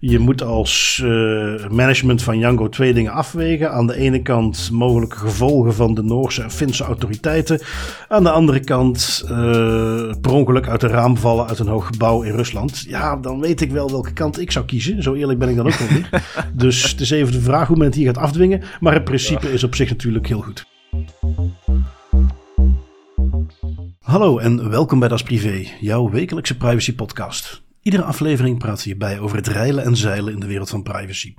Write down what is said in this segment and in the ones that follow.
Je moet als uh, management van Django twee dingen afwegen. Aan de ene kant mogelijke gevolgen van de Noorse en Finse autoriteiten. Aan de andere kant uh, per ongeluk uit een raam vallen uit een hoog gebouw in Rusland. Ja, dan weet ik wel welke kant ik zou kiezen. Zo eerlijk ben ik dan ook wel weer. dus het is even de vraag hoe men het hier gaat afdwingen. Maar het principe is op zich natuurlijk heel goed. Hallo en welkom bij Das Privé, jouw wekelijkse privacy podcast. Iedere aflevering praat je bij over het reilen en zeilen in de wereld van privacy.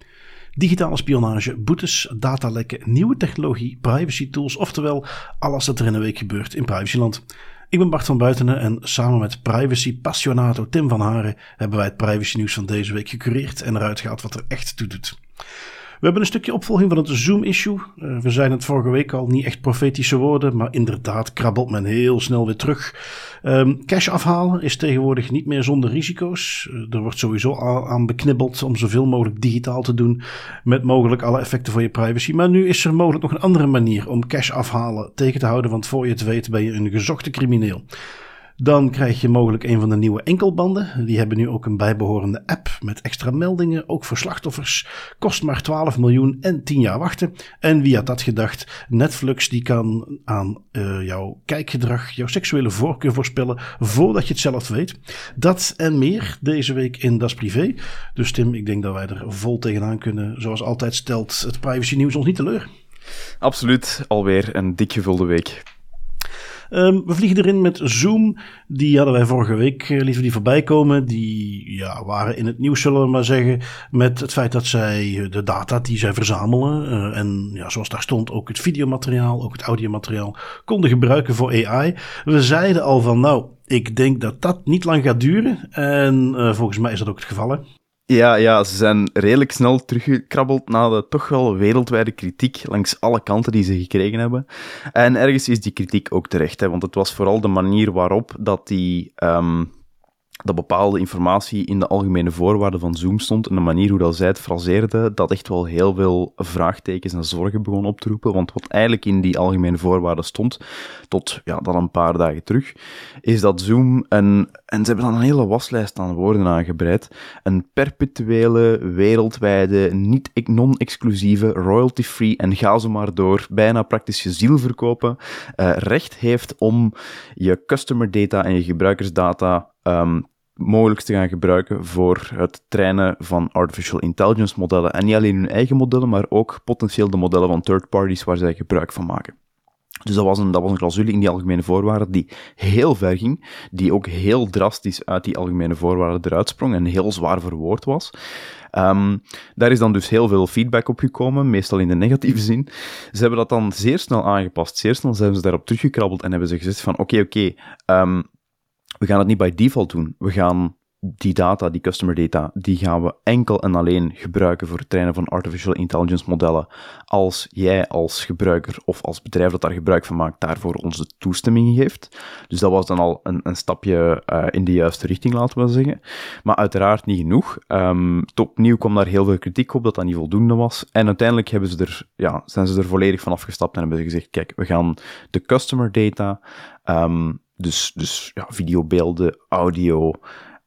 Digitale spionage, boetes, datalekken, nieuwe technologie, privacy tools, oftewel alles wat er in een week gebeurt in privacyland. Ik ben Bart van Buitenen en samen met privacy passionato Tim van Haren hebben wij het privacy nieuws van deze week gecureerd en eruit gehaald wat er echt toe doet. We hebben een stukje opvolging van het Zoom-issue. Uh, we zijn het vorige week al, niet echt profetische woorden, maar inderdaad krabbelt men heel snel weer terug. Um, cash afhalen is tegenwoordig niet meer zonder risico's. Uh, er wordt sowieso aan beknibbeld om zoveel mogelijk digitaal te doen, met mogelijk alle effecten voor je privacy. Maar nu is er mogelijk nog een andere manier om cash afhalen tegen te houden, want voor je het weet ben je een gezochte crimineel. Dan krijg je mogelijk een van de nieuwe enkelbanden. Die hebben nu ook een bijbehorende app met extra meldingen, ook voor slachtoffers. Kost maar 12 miljoen en 10 jaar wachten. En wie had dat gedacht? Netflix die kan aan uh, jouw kijkgedrag, jouw seksuele voorkeur voorspellen voordat je het zelf weet. Dat en meer deze week in Das Privé. Dus Tim, ik denk dat wij er vol tegenaan kunnen. Zoals altijd stelt het privacy nieuws ons niet teleur. Absoluut, alweer een dik gevulde week. Um, we vliegen erin met Zoom. Die hadden wij vorige week, uh, liever die voorbij komen. Die ja, waren in het nieuws, zullen we maar zeggen. Met het feit dat zij de data die zij verzamelen. Uh, en ja, zoals daar stond, ook het videomateriaal, ook het audiomateriaal. konden gebruiken voor AI. We zeiden al van, nou, ik denk dat dat niet lang gaat duren. En volgens mij is dat ook het geval. Ja, ja, ze zijn redelijk snel teruggekrabbeld na de toch wel wereldwijde kritiek langs alle kanten die ze gekregen hebben. En ergens is die kritiek ook terecht, hè, want het was vooral de manier waarop dat die um, dat bepaalde informatie in de algemene voorwaarden van Zoom stond en de manier hoe dat zij het fraseerde, dat echt wel heel veel vraagtekens en zorgen begon op te roepen. Want wat eigenlijk in die algemene voorwaarden stond, tot ja, dan een paar dagen terug, is dat Zoom een, en ze hebben dan een hele waslijst aan woorden aangebreid, een perpetuele, wereldwijde, niet non-exclusieve, royalty-free en ga zo maar door, bijna praktisch je ziel verkopen, uh, recht heeft om je customer data en je gebruikersdata um, mogelijk te gaan gebruiken voor het trainen van artificial intelligence modellen. En niet alleen hun eigen modellen, maar ook potentieel de modellen van third parties waar zij gebruik van maken. Dus dat was, een, dat was een clausule in die algemene voorwaarden die heel ver ging, die ook heel drastisch uit die algemene voorwaarden eruit sprong en heel zwaar verwoord was. Um, daar is dan dus heel veel feedback op gekomen, meestal in de negatieve zin. Ze hebben dat dan zeer snel aangepast, zeer snel zijn ze daarop teruggekrabbeld en hebben ze gezegd van oké, oké, um, we gaan het niet by default doen. We gaan die data, die customer data, die gaan we enkel en alleen gebruiken voor het trainen van artificial intelligence modellen als jij als gebruiker of als bedrijf dat daar gebruik van maakt, daarvoor onze toestemming geeft. Dus dat was dan al een, een stapje uh, in de juiste richting, laten we zeggen. Maar uiteraard niet genoeg. Um, opnieuw kwam daar heel veel kritiek op dat dat niet voldoende was. En uiteindelijk hebben ze er, ja, zijn ze er volledig van afgestapt en hebben ze gezegd, kijk, we gaan de customer data um, dus, dus ja, videobeelden, audio,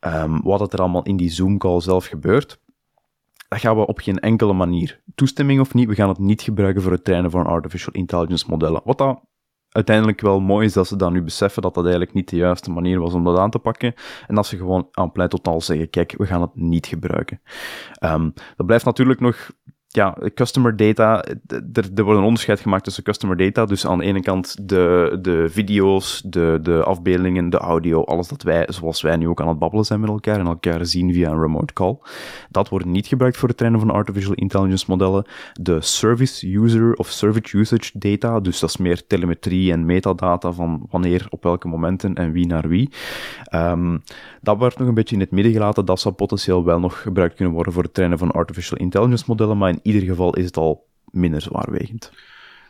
um, wat er allemaal in die Zoom-call zelf gebeurt. Dat gaan we op geen enkele manier. Toestemming of niet, we gaan het niet gebruiken voor het trainen van artificial intelligence modellen. Wat dat uiteindelijk wel mooi is dat ze dan nu beseffen dat dat eigenlijk niet de juiste manier was om dat aan te pakken. En dat ze gewoon aan plein totaal zeggen, kijk, we gaan het niet gebruiken. Um, dat blijft natuurlijk nog ja, customer data, er, wordt een onderscheid gemaakt tussen customer data. Dus aan de ene kant de, de video's, de, de afbeeldingen, de audio, alles dat wij, zoals wij nu ook aan het babbelen zijn met elkaar en elkaar zien via een remote call. Dat wordt niet gebruikt voor het trainen van artificial intelligence modellen. De service user of service usage data, dus dat is meer telemetrie en metadata van wanneer, op welke momenten en wie naar wie. Um, dat wordt nog een beetje in het midden gelaten. Dat zou potentieel wel nog gebruikt kunnen worden voor het trainen van artificial intelligence modellen, maar in ieder geval is het al minder zwaarwegend.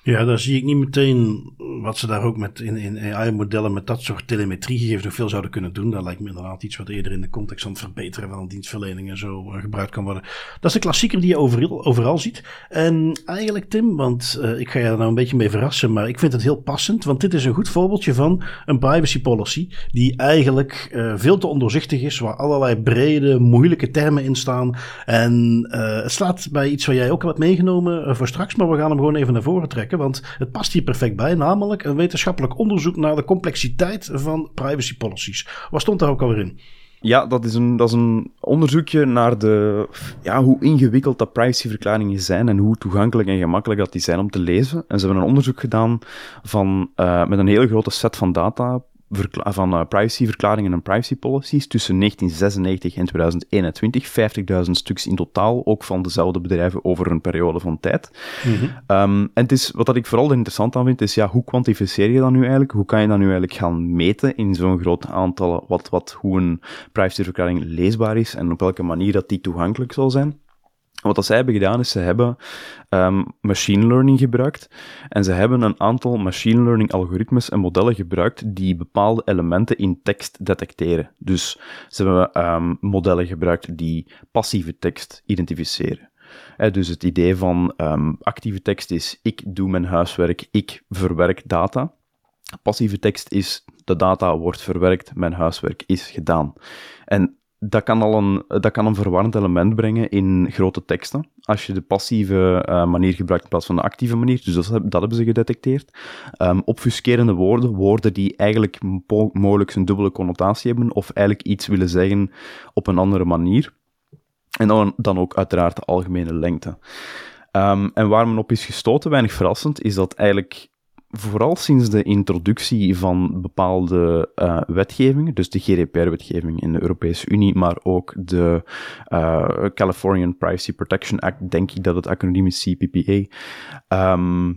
Ja, daar zie ik niet meteen wat ze daar ook met in, in AI-modellen met dat soort telemetriegegevens nog veel zouden kunnen doen. Dat lijkt me inderdaad iets wat eerder in de context van het verbeteren van dienstverlening en zo uh, gebruikt kan worden. Dat is de klassieker die je overal, ziet. En eigenlijk, Tim, want uh, ik ga je er nou een beetje mee verrassen, maar ik vind het heel passend, want dit is een goed voorbeeldje van een privacy policy die eigenlijk uh, veel te ondoorzichtig is, waar allerlei brede, moeilijke termen in staan. En het slaat bij iets wat jij ook al hebt meegenomen voor straks, maar we gaan hem gewoon even naar voren trekken want het past hier perfect bij, namelijk een wetenschappelijk onderzoek naar de complexiteit van privacy policies. Wat stond daar ook alweer in? Ja, dat is een, dat is een onderzoekje naar de, ja, hoe ingewikkeld dat privacyverklaringen zijn en hoe toegankelijk en gemakkelijk dat die zijn om te lezen. En ze hebben een onderzoek gedaan van, uh, met een hele grote set van data van uh, privacyverklaringen en privacy policies tussen 1996 en 2021. 50.000 stuks in totaal, ook van dezelfde bedrijven over een periode van tijd. Mm -hmm. um, en het is, wat dat ik vooral interessant aan vind, is ja, hoe kwantificeer je dat nu eigenlijk? Hoe kan je dat nu eigenlijk gaan meten in zo'n groot aantal, wat, wat, hoe een privacyverklaring leesbaar is en op welke manier dat die toegankelijk zal zijn? Wat zij hebben gedaan is, ze hebben um, machine learning gebruikt en ze hebben een aantal machine learning algoritmes en modellen gebruikt die bepaalde elementen in tekst detecteren. Dus ze hebben um, modellen gebruikt die passieve tekst identificeren. Dus het idee van um, actieve tekst is ik doe mijn huiswerk, ik verwerk data. Passieve tekst is de data wordt verwerkt, mijn huiswerk is gedaan. En dat kan al een, dat kan een verwarrend element brengen in grote teksten. Als je de passieve uh, manier gebruikt in plaats van de actieve manier. Dus dat, hebben ze gedetecteerd. Um, woorden, woorden die eigenlijk mogelijk een dubbele connotatie hebben, of eigenlijk iets willen zeggen op een andere manier. En dan, dan ook uiteraard de algemene lengte. Um, en waar men op is gestoten, weinig verrassend, is dat eigenlijk vooral sinds de introductie van bepaalde uh, wetgevingen, dus de GDPR-wetgeving in de Europese Unie, maar ook de uh, Californian Privacy Protection Act, denk ik dat het acroniem is CPPA, ehm,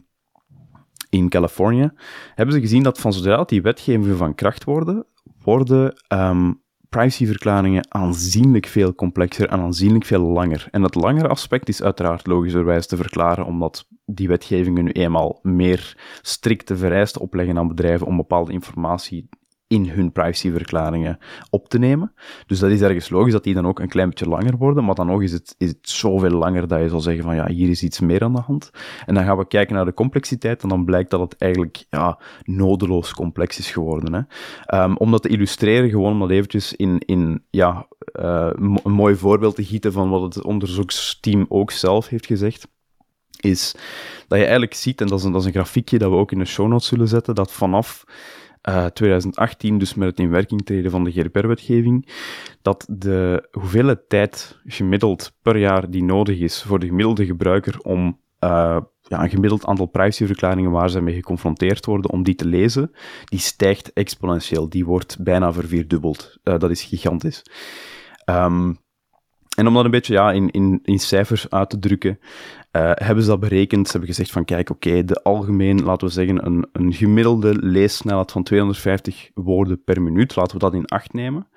in Californië, hebben ze gezien dat van zodra die wetgevingen van kracht worden, worden um, privacyverklaringen aanzienlijk veel complexer en aanzienlijk veel langer. En dat langere aspect is uiteraard logischerwijs te verklaren, omdat die wetgevingen nu eenmaal meer strikte vereisten opleggen aan bedrijven om bepaalde informatie in hun privacyverklaringen op te nemen. Dus dat is ergens logisch dat die dan ook een klein beetje langer worden, maar dan nog is het, is het zoveel langer dat je zal zeggen van ja, hier is iets meer aan de hand. En dan gaan we kijken naar de complexiteit en dan blijkt dat het eigenlijk ja, nodeloos complex is geworden. Hè. Um, om dat te illustreren, gewoon om dat eventjes in, in ja, uh, een mooi voorbeeld te gieten van wat het onderzoeksteam ook zelf heeft gezegd is dat je eigenlijk ziet, en dat is, een, dat is een grafiekje dat we ook in de show notes zullen zetten, dat vanaf uh, 2018, dus met het in werking treden van de GDPR-wetgeving, dat de hoeveelheid tijd gemiddeld per jaar die nodig is voor de gemiddelde gebruiker om uh, ja, een gemiddeld aantal privacyverklaringen waar ze mee geconfronteerd worden, om die te lezen, die stijgt exponentieel. Die wordt bijna vervierdubbeld. Uh, dat is gigantisch. Um, en om dat een beetje ja, in, in, in cijfers uit te drukken, uh, hebben ze dat berekend. Ze hebben gezegd van kijk, oké, de algemeen, laten we zeggen, een, een gemiddelde leessnelheid van 250 woorden per minuut, laten we dat in acht nemen.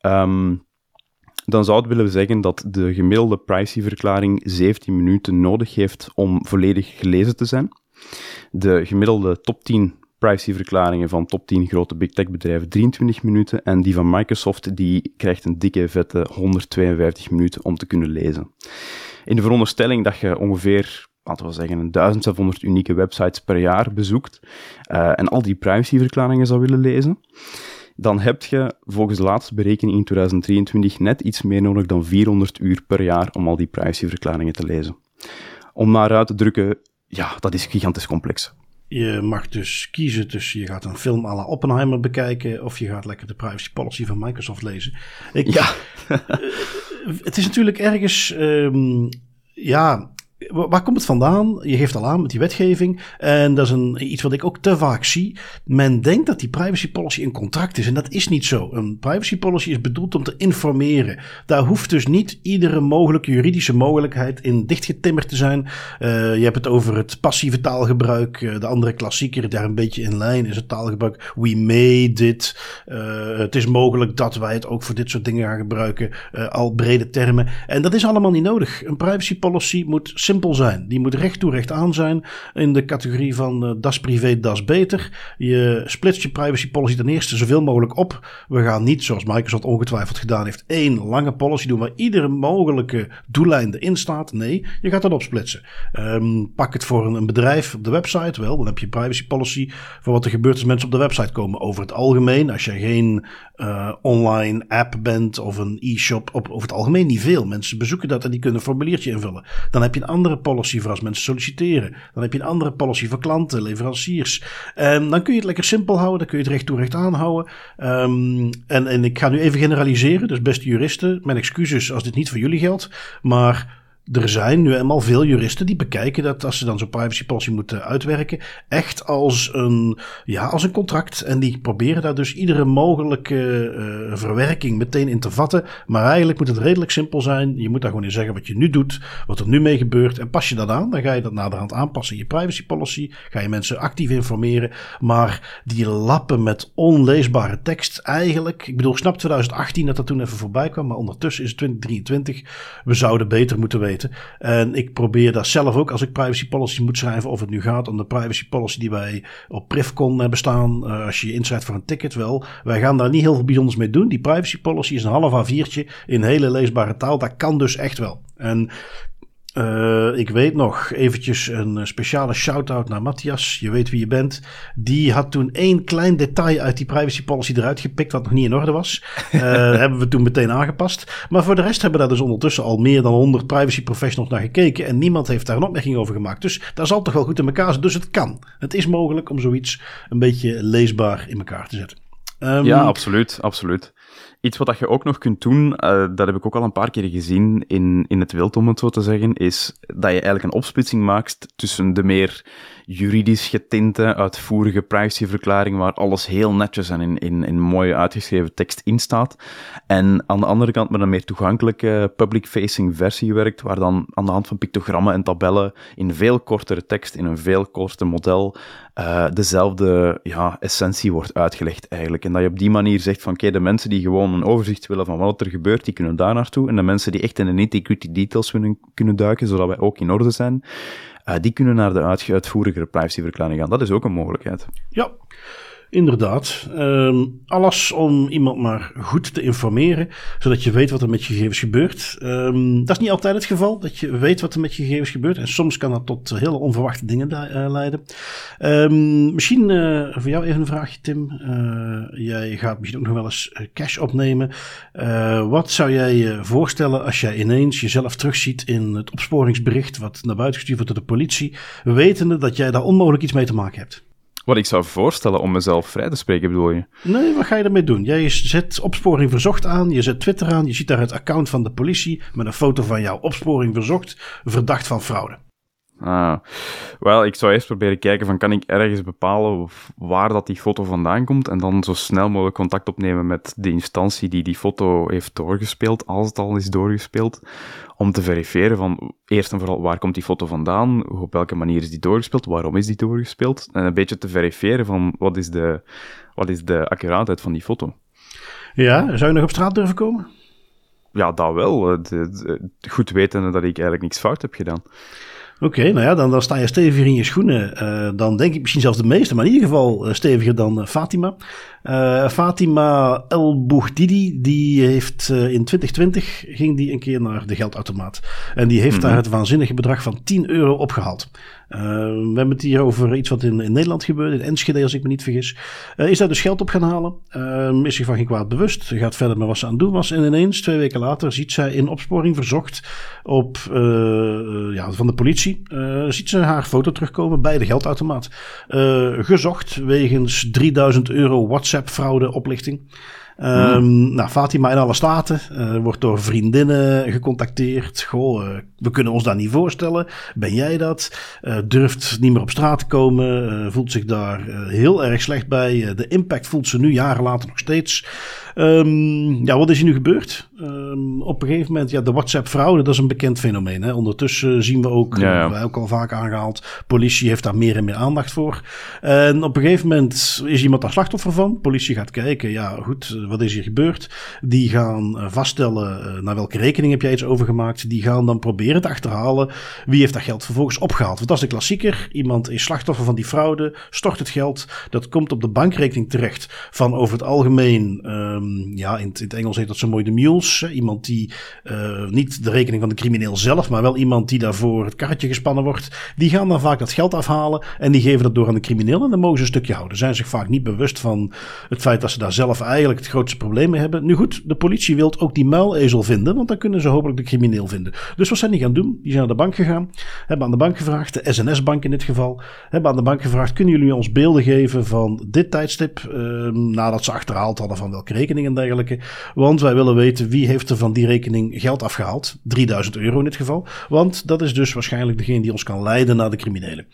Um, dan zou het willen zeggen dat de gemiddelde privacyverklaring 17 minuten nodig heeft om volledig gelezen te zijn. De gemiddelde top 10 privacyverklaringen van top 10 grote big tech bedrijven 23 minuten en die van Microsoft die krijgt een dikke vette 152 minuten om te kunnen lezen. In de veronderstelling dat je ongeveer laten we zeggen, 1700 unieke websites per jaar bezoekt uh, en al die privacyverklaringen zou willen lezen, dan heb je volgens de laatste berekening in 2023 net iets meer nodig dan 400 uur per jaar om al die privacyverklaringen te lezen. Om maar uit te drukken, ja, dat is gigantisch complex. Je mag dus kiezen tussen je gaat een film à la Oppenheimer bekijken of je gaat lekker de privacy policy van Microsoft lezen. Ik, ja. Eh, het is natuurlijk ergens, um, ja, waar komt het vandaan? Je geeft al aan met die wetgeving. En dat is een, iets wat ik ook te vaak zie. Men denkt dat die privacy policy een contract is. En dat is niet zo. Een privacy policy is bedoeld om te informeren. Daar hoeft dus niet iedere mogelijke juridische mogelijkheid in dichtgetimmerd te zijn. Uh, je hebt het over het passieve taalgebruik. Uh, de andere klassieker, daar een beetje in lijn, is het taalgebruik. We made it. Uh, het is mogelijk dat wij het ook voor dit soort dingen gaan gebruiken. al brede termen. En dat is allemaal niet nodig. Een privacy policy moet simpel zijn. Die moet recht toe recht aan zijn in de categorie van uh, das privé, das beter. Je splitst je privacy policy ten eerste zoveel mogelijk op. We gaan niet, zoals Microsoft ongetwijfeld gedaan heeft, één lange policy doen waar iedere mogelijke doellijn erin staat. Nee, je gaat dat opsplitsen. Um, pak het voor een, een, bedrijf op de website. Wel, dan heb je privacy policy voor wat er gebeurt als mensen op de website komen. Over het algemeen, als je geen uh, online app bent of een e-shop, op, over het algemeen niet veel. Mensen bezoeken dat en die kunnen een formuliertje invullen. Dan heb je een andere policy voor als mensen solliciteren. Dan heb je een andere policy voor klanten, leveranciers. En dan kun je het lekker simpel houden. Dan kun je het recht toe recht aanhouden. Um, en, en ik ga nu even generaliseren. Dus beste juristen, mijn excuses als dit niet voor jullie geldt. Maar er zijn nu eenmaal veel juristen die bekijken dat als ze dan zo'n privacy policy moeten uitwerken, echt als een, ja, als een contract. En die proberen daar dus iedere mogelijke uh, verwerking meteen in te vatten. Maar eigenlijk moet het redelijk simpel zijn. Je moet daar gewoon in zeggen wat je nu doet, wat er nu mee gebeurt. En pas je dat aan, dan ga je dat naderhand aanpassen in je privacy policy. Ga je mensen actief informeren. Maar die lappen met onleesbare tekst eigenlijk. Ik bedoel, snap 2018 dat dat toen even voorbij kwam. Maar ondertussen is het 2023. We zouden beter moeten weten en ik probeer daar zelf ook, als ik privacy policy moet schrijven, of het nu gaat om de privacy policy die wij op Privcon hebben staan, uh, als je je inschrijft voor een ticket wel. Wij gaan daar niet heel veel bijzonders mee doen. Die privacy policy is een half A4'tje in hele leesbare taal. Dat kan dus echt wel. En uh, ik weet nog eventjes een speciale shout-out naar Matthias. Je weet wie je bent. Die had toen één klein detail uit die privacy policy eruit gepikt, wat nog niet in orde was. Uh, hebben we toen meteen aangepast. Maar voor de rest hebben daar dus ondertussen al meer dan 100 privacy professionals naar gekeken. En niemand heeft daar een opmerking over gemaakt. Dus daar zal toch wel goed in elkaar zitten. Dus het kan. Het is mogelijk om zoiets een beetje leesbaar in elkaar te zetten. Um, ja, absoluut. absoluut. Iets wat je ook nog kunt doen, uh, dat heb ik ook al een paar keer gezien in, in het wild, om het zo te zeggen, is dat je eigenlijk een opsplitsing maakt tussen de meer juridisch getinte, uitvoerige privacyverklaring, waar alles heel netjes en in, in, in mooie uitgeschreven tekst in staat. En aan de andere kant met een meer toegankelijke public-facing versie werkt, waar dan aan de hand van pictogrammen en tabellen in veel kortere tekst, in een veel korter model, uh, dezelfde ja, essentie wordt uitgelegd eigenlijk. En dat je op die manier zegt van oké, de mensen die gewoon een overzicht willen van wat er gebeurt, die kunnen daar naartoe. En de mensen die echt in de nitty-gritty details willen, kunnen duiken, zodat wij ook in orde zijn, die kunnen naar de uitvoerigere privacyverklaring gaan. Dat is ook een mogelijkheid. Ja, Inderdaad. Um, alles om iemand maar goed te informeren, zodat je weet wat er met je gegevens gebeurt. Um, dat is niet altijd het geval, dat je weet wat er met je gegevens gebeurt. En soms kan dat tot hele onverwachte dingen uh, leiden. Um, misschien uh, voor jou even een vraagje, Tim. Uh, jij gaat misschien ook nog wel eens cash opnemen. wat zou jij je voorstellen als jij ineens jezelf terugziet in het opsporingsbericht wat naar buiten gestuurd wordt door de politie, wetende dat jij daar onmogelijk iets mee te maken hebt? Wat ik zou voorstellen om mezelf vrij te spreken, bedoel je? Nee, wat ga je ermee doen? Jij zet opsporing verzocht aan, je zet Twitter aan, je ziet daar het account van de politie met een foto van jou. Opsporing verzocht, verdacht van fraude. Ah, wel, ik zou eerst proberen kijken van kan ik ergens bepalen waar dat die foto vandaan komt en dan zo snel mogelijk contact opnemen met de instantie die die foto heeft doorgespeeld, als het al is doorgespeeld, om te verifiëren van eerst en vooral waar komt die foto vandaan, op welke manier is die doorgespeeld, waarom is die doorgespeeld, en een beetje te verifiëren van wat is de, wat is de accuraatheid van die foto. Ja, zou je nog op straat durven komen? Ja, dat wel. Goed weten dat ik eigenlijk niks fout heb gedaan. Oké, nou ja, dan, dan sta je steviger in je schoenen. Uh, dan denk ik misschien zelfs de meeste, maar in ieder geval uh, steviger dan uh, Fatima. Fatima El Bougdidi, die heeft in 2020 ging die een keer naar de geldautomaat. En die heeft mm -hmm. daar het waanzinnige bedrag van 10 euro opgehaald. Uh, we hebben het hier over iets wat in, Nederland gebeurde, in Enschede als ik me niet vergis. Uh, is daar dus geld op gaan halen, uh, is zich van geen kwaad bewust, gaat verder met wat ze aan het doen was. En ineens, twee weken later, ziet zij in opsporing verzocht op, ja, van de politie, ziet ze haar foto terugkomen bij de geldautomaat. gezocht wegens 3000 euro WhatsApp-fraude oplichting. Um, nou, Fatima in alle staten uh, wordt door vriendinnen gecontacteerd. Goh, uh, we kunnen ons daar niet voorstellen. Ben jij dat? Uh, durft niet meer op straat te komen. voelt zich daar heel erg slecht bij. de impact voelt ze nu jaren later nog steeds. Um, ja, wat is er nu gebeurd? Ehm, op een gegeven moment, ja, de WhatsApp-fraude, dat is een bekend fenomeen. Hè? Ondertussen zien we ook, ja, ja. wij ook al vaak aangehaald, politie heeft daar meer en meer aandacht voor. En op een gegeven moment is iemand daar slachtoffer van. Politie gaat kijken, ja goed, wat is hier gebeurd? Die gaan vaststellen naar welke rekening heb jij iets overgemaakt. Die gaan dan proberen te achterhalen wie heeft dat geld vervolgens opgehaald. Want dat is de klassieker. Iemand is slachtoffer van die fraude, stort het geld. Dat komt op de bankrekening terecht van over het algemeen, um, ja, in, het Engels heet dat zo mooi de mules. Iemand die uh, niet de rekening van de crimineel zelf, maar wel iemand die daarvoor het karretje gespannen wordt. Die gaan dan vaak dat geld afhalen en die geven dat door aan de crimineel en dan mogen ze een stukje houden. Zijn zich vaak niet bewust van het feit dat ze daar zelf eigenlijk het grootste probleem mee hebben. Nu goed, de politie wil ook die muilezel vinden, want dan kunnen ze hopelijk de crimineel vinden. Dus wat zijn die gaan doen? Die zijn naar de bank gegaan, hebben aan de bank gevraagd, de SNS-bank in dit geval, hebben aan de bank gevraagd: kunnen jullie ons beelden geven van dit tijdstip? Uh, nadat ze achterhaald hadden van welke rekening en dergelijke. Want wij willen weten wie heeft er van die rekening geld afgehaald. 3000 euro in dit geval. Want dat is dus waarschijnlijk degene die ons kan leiden naar de criminelen.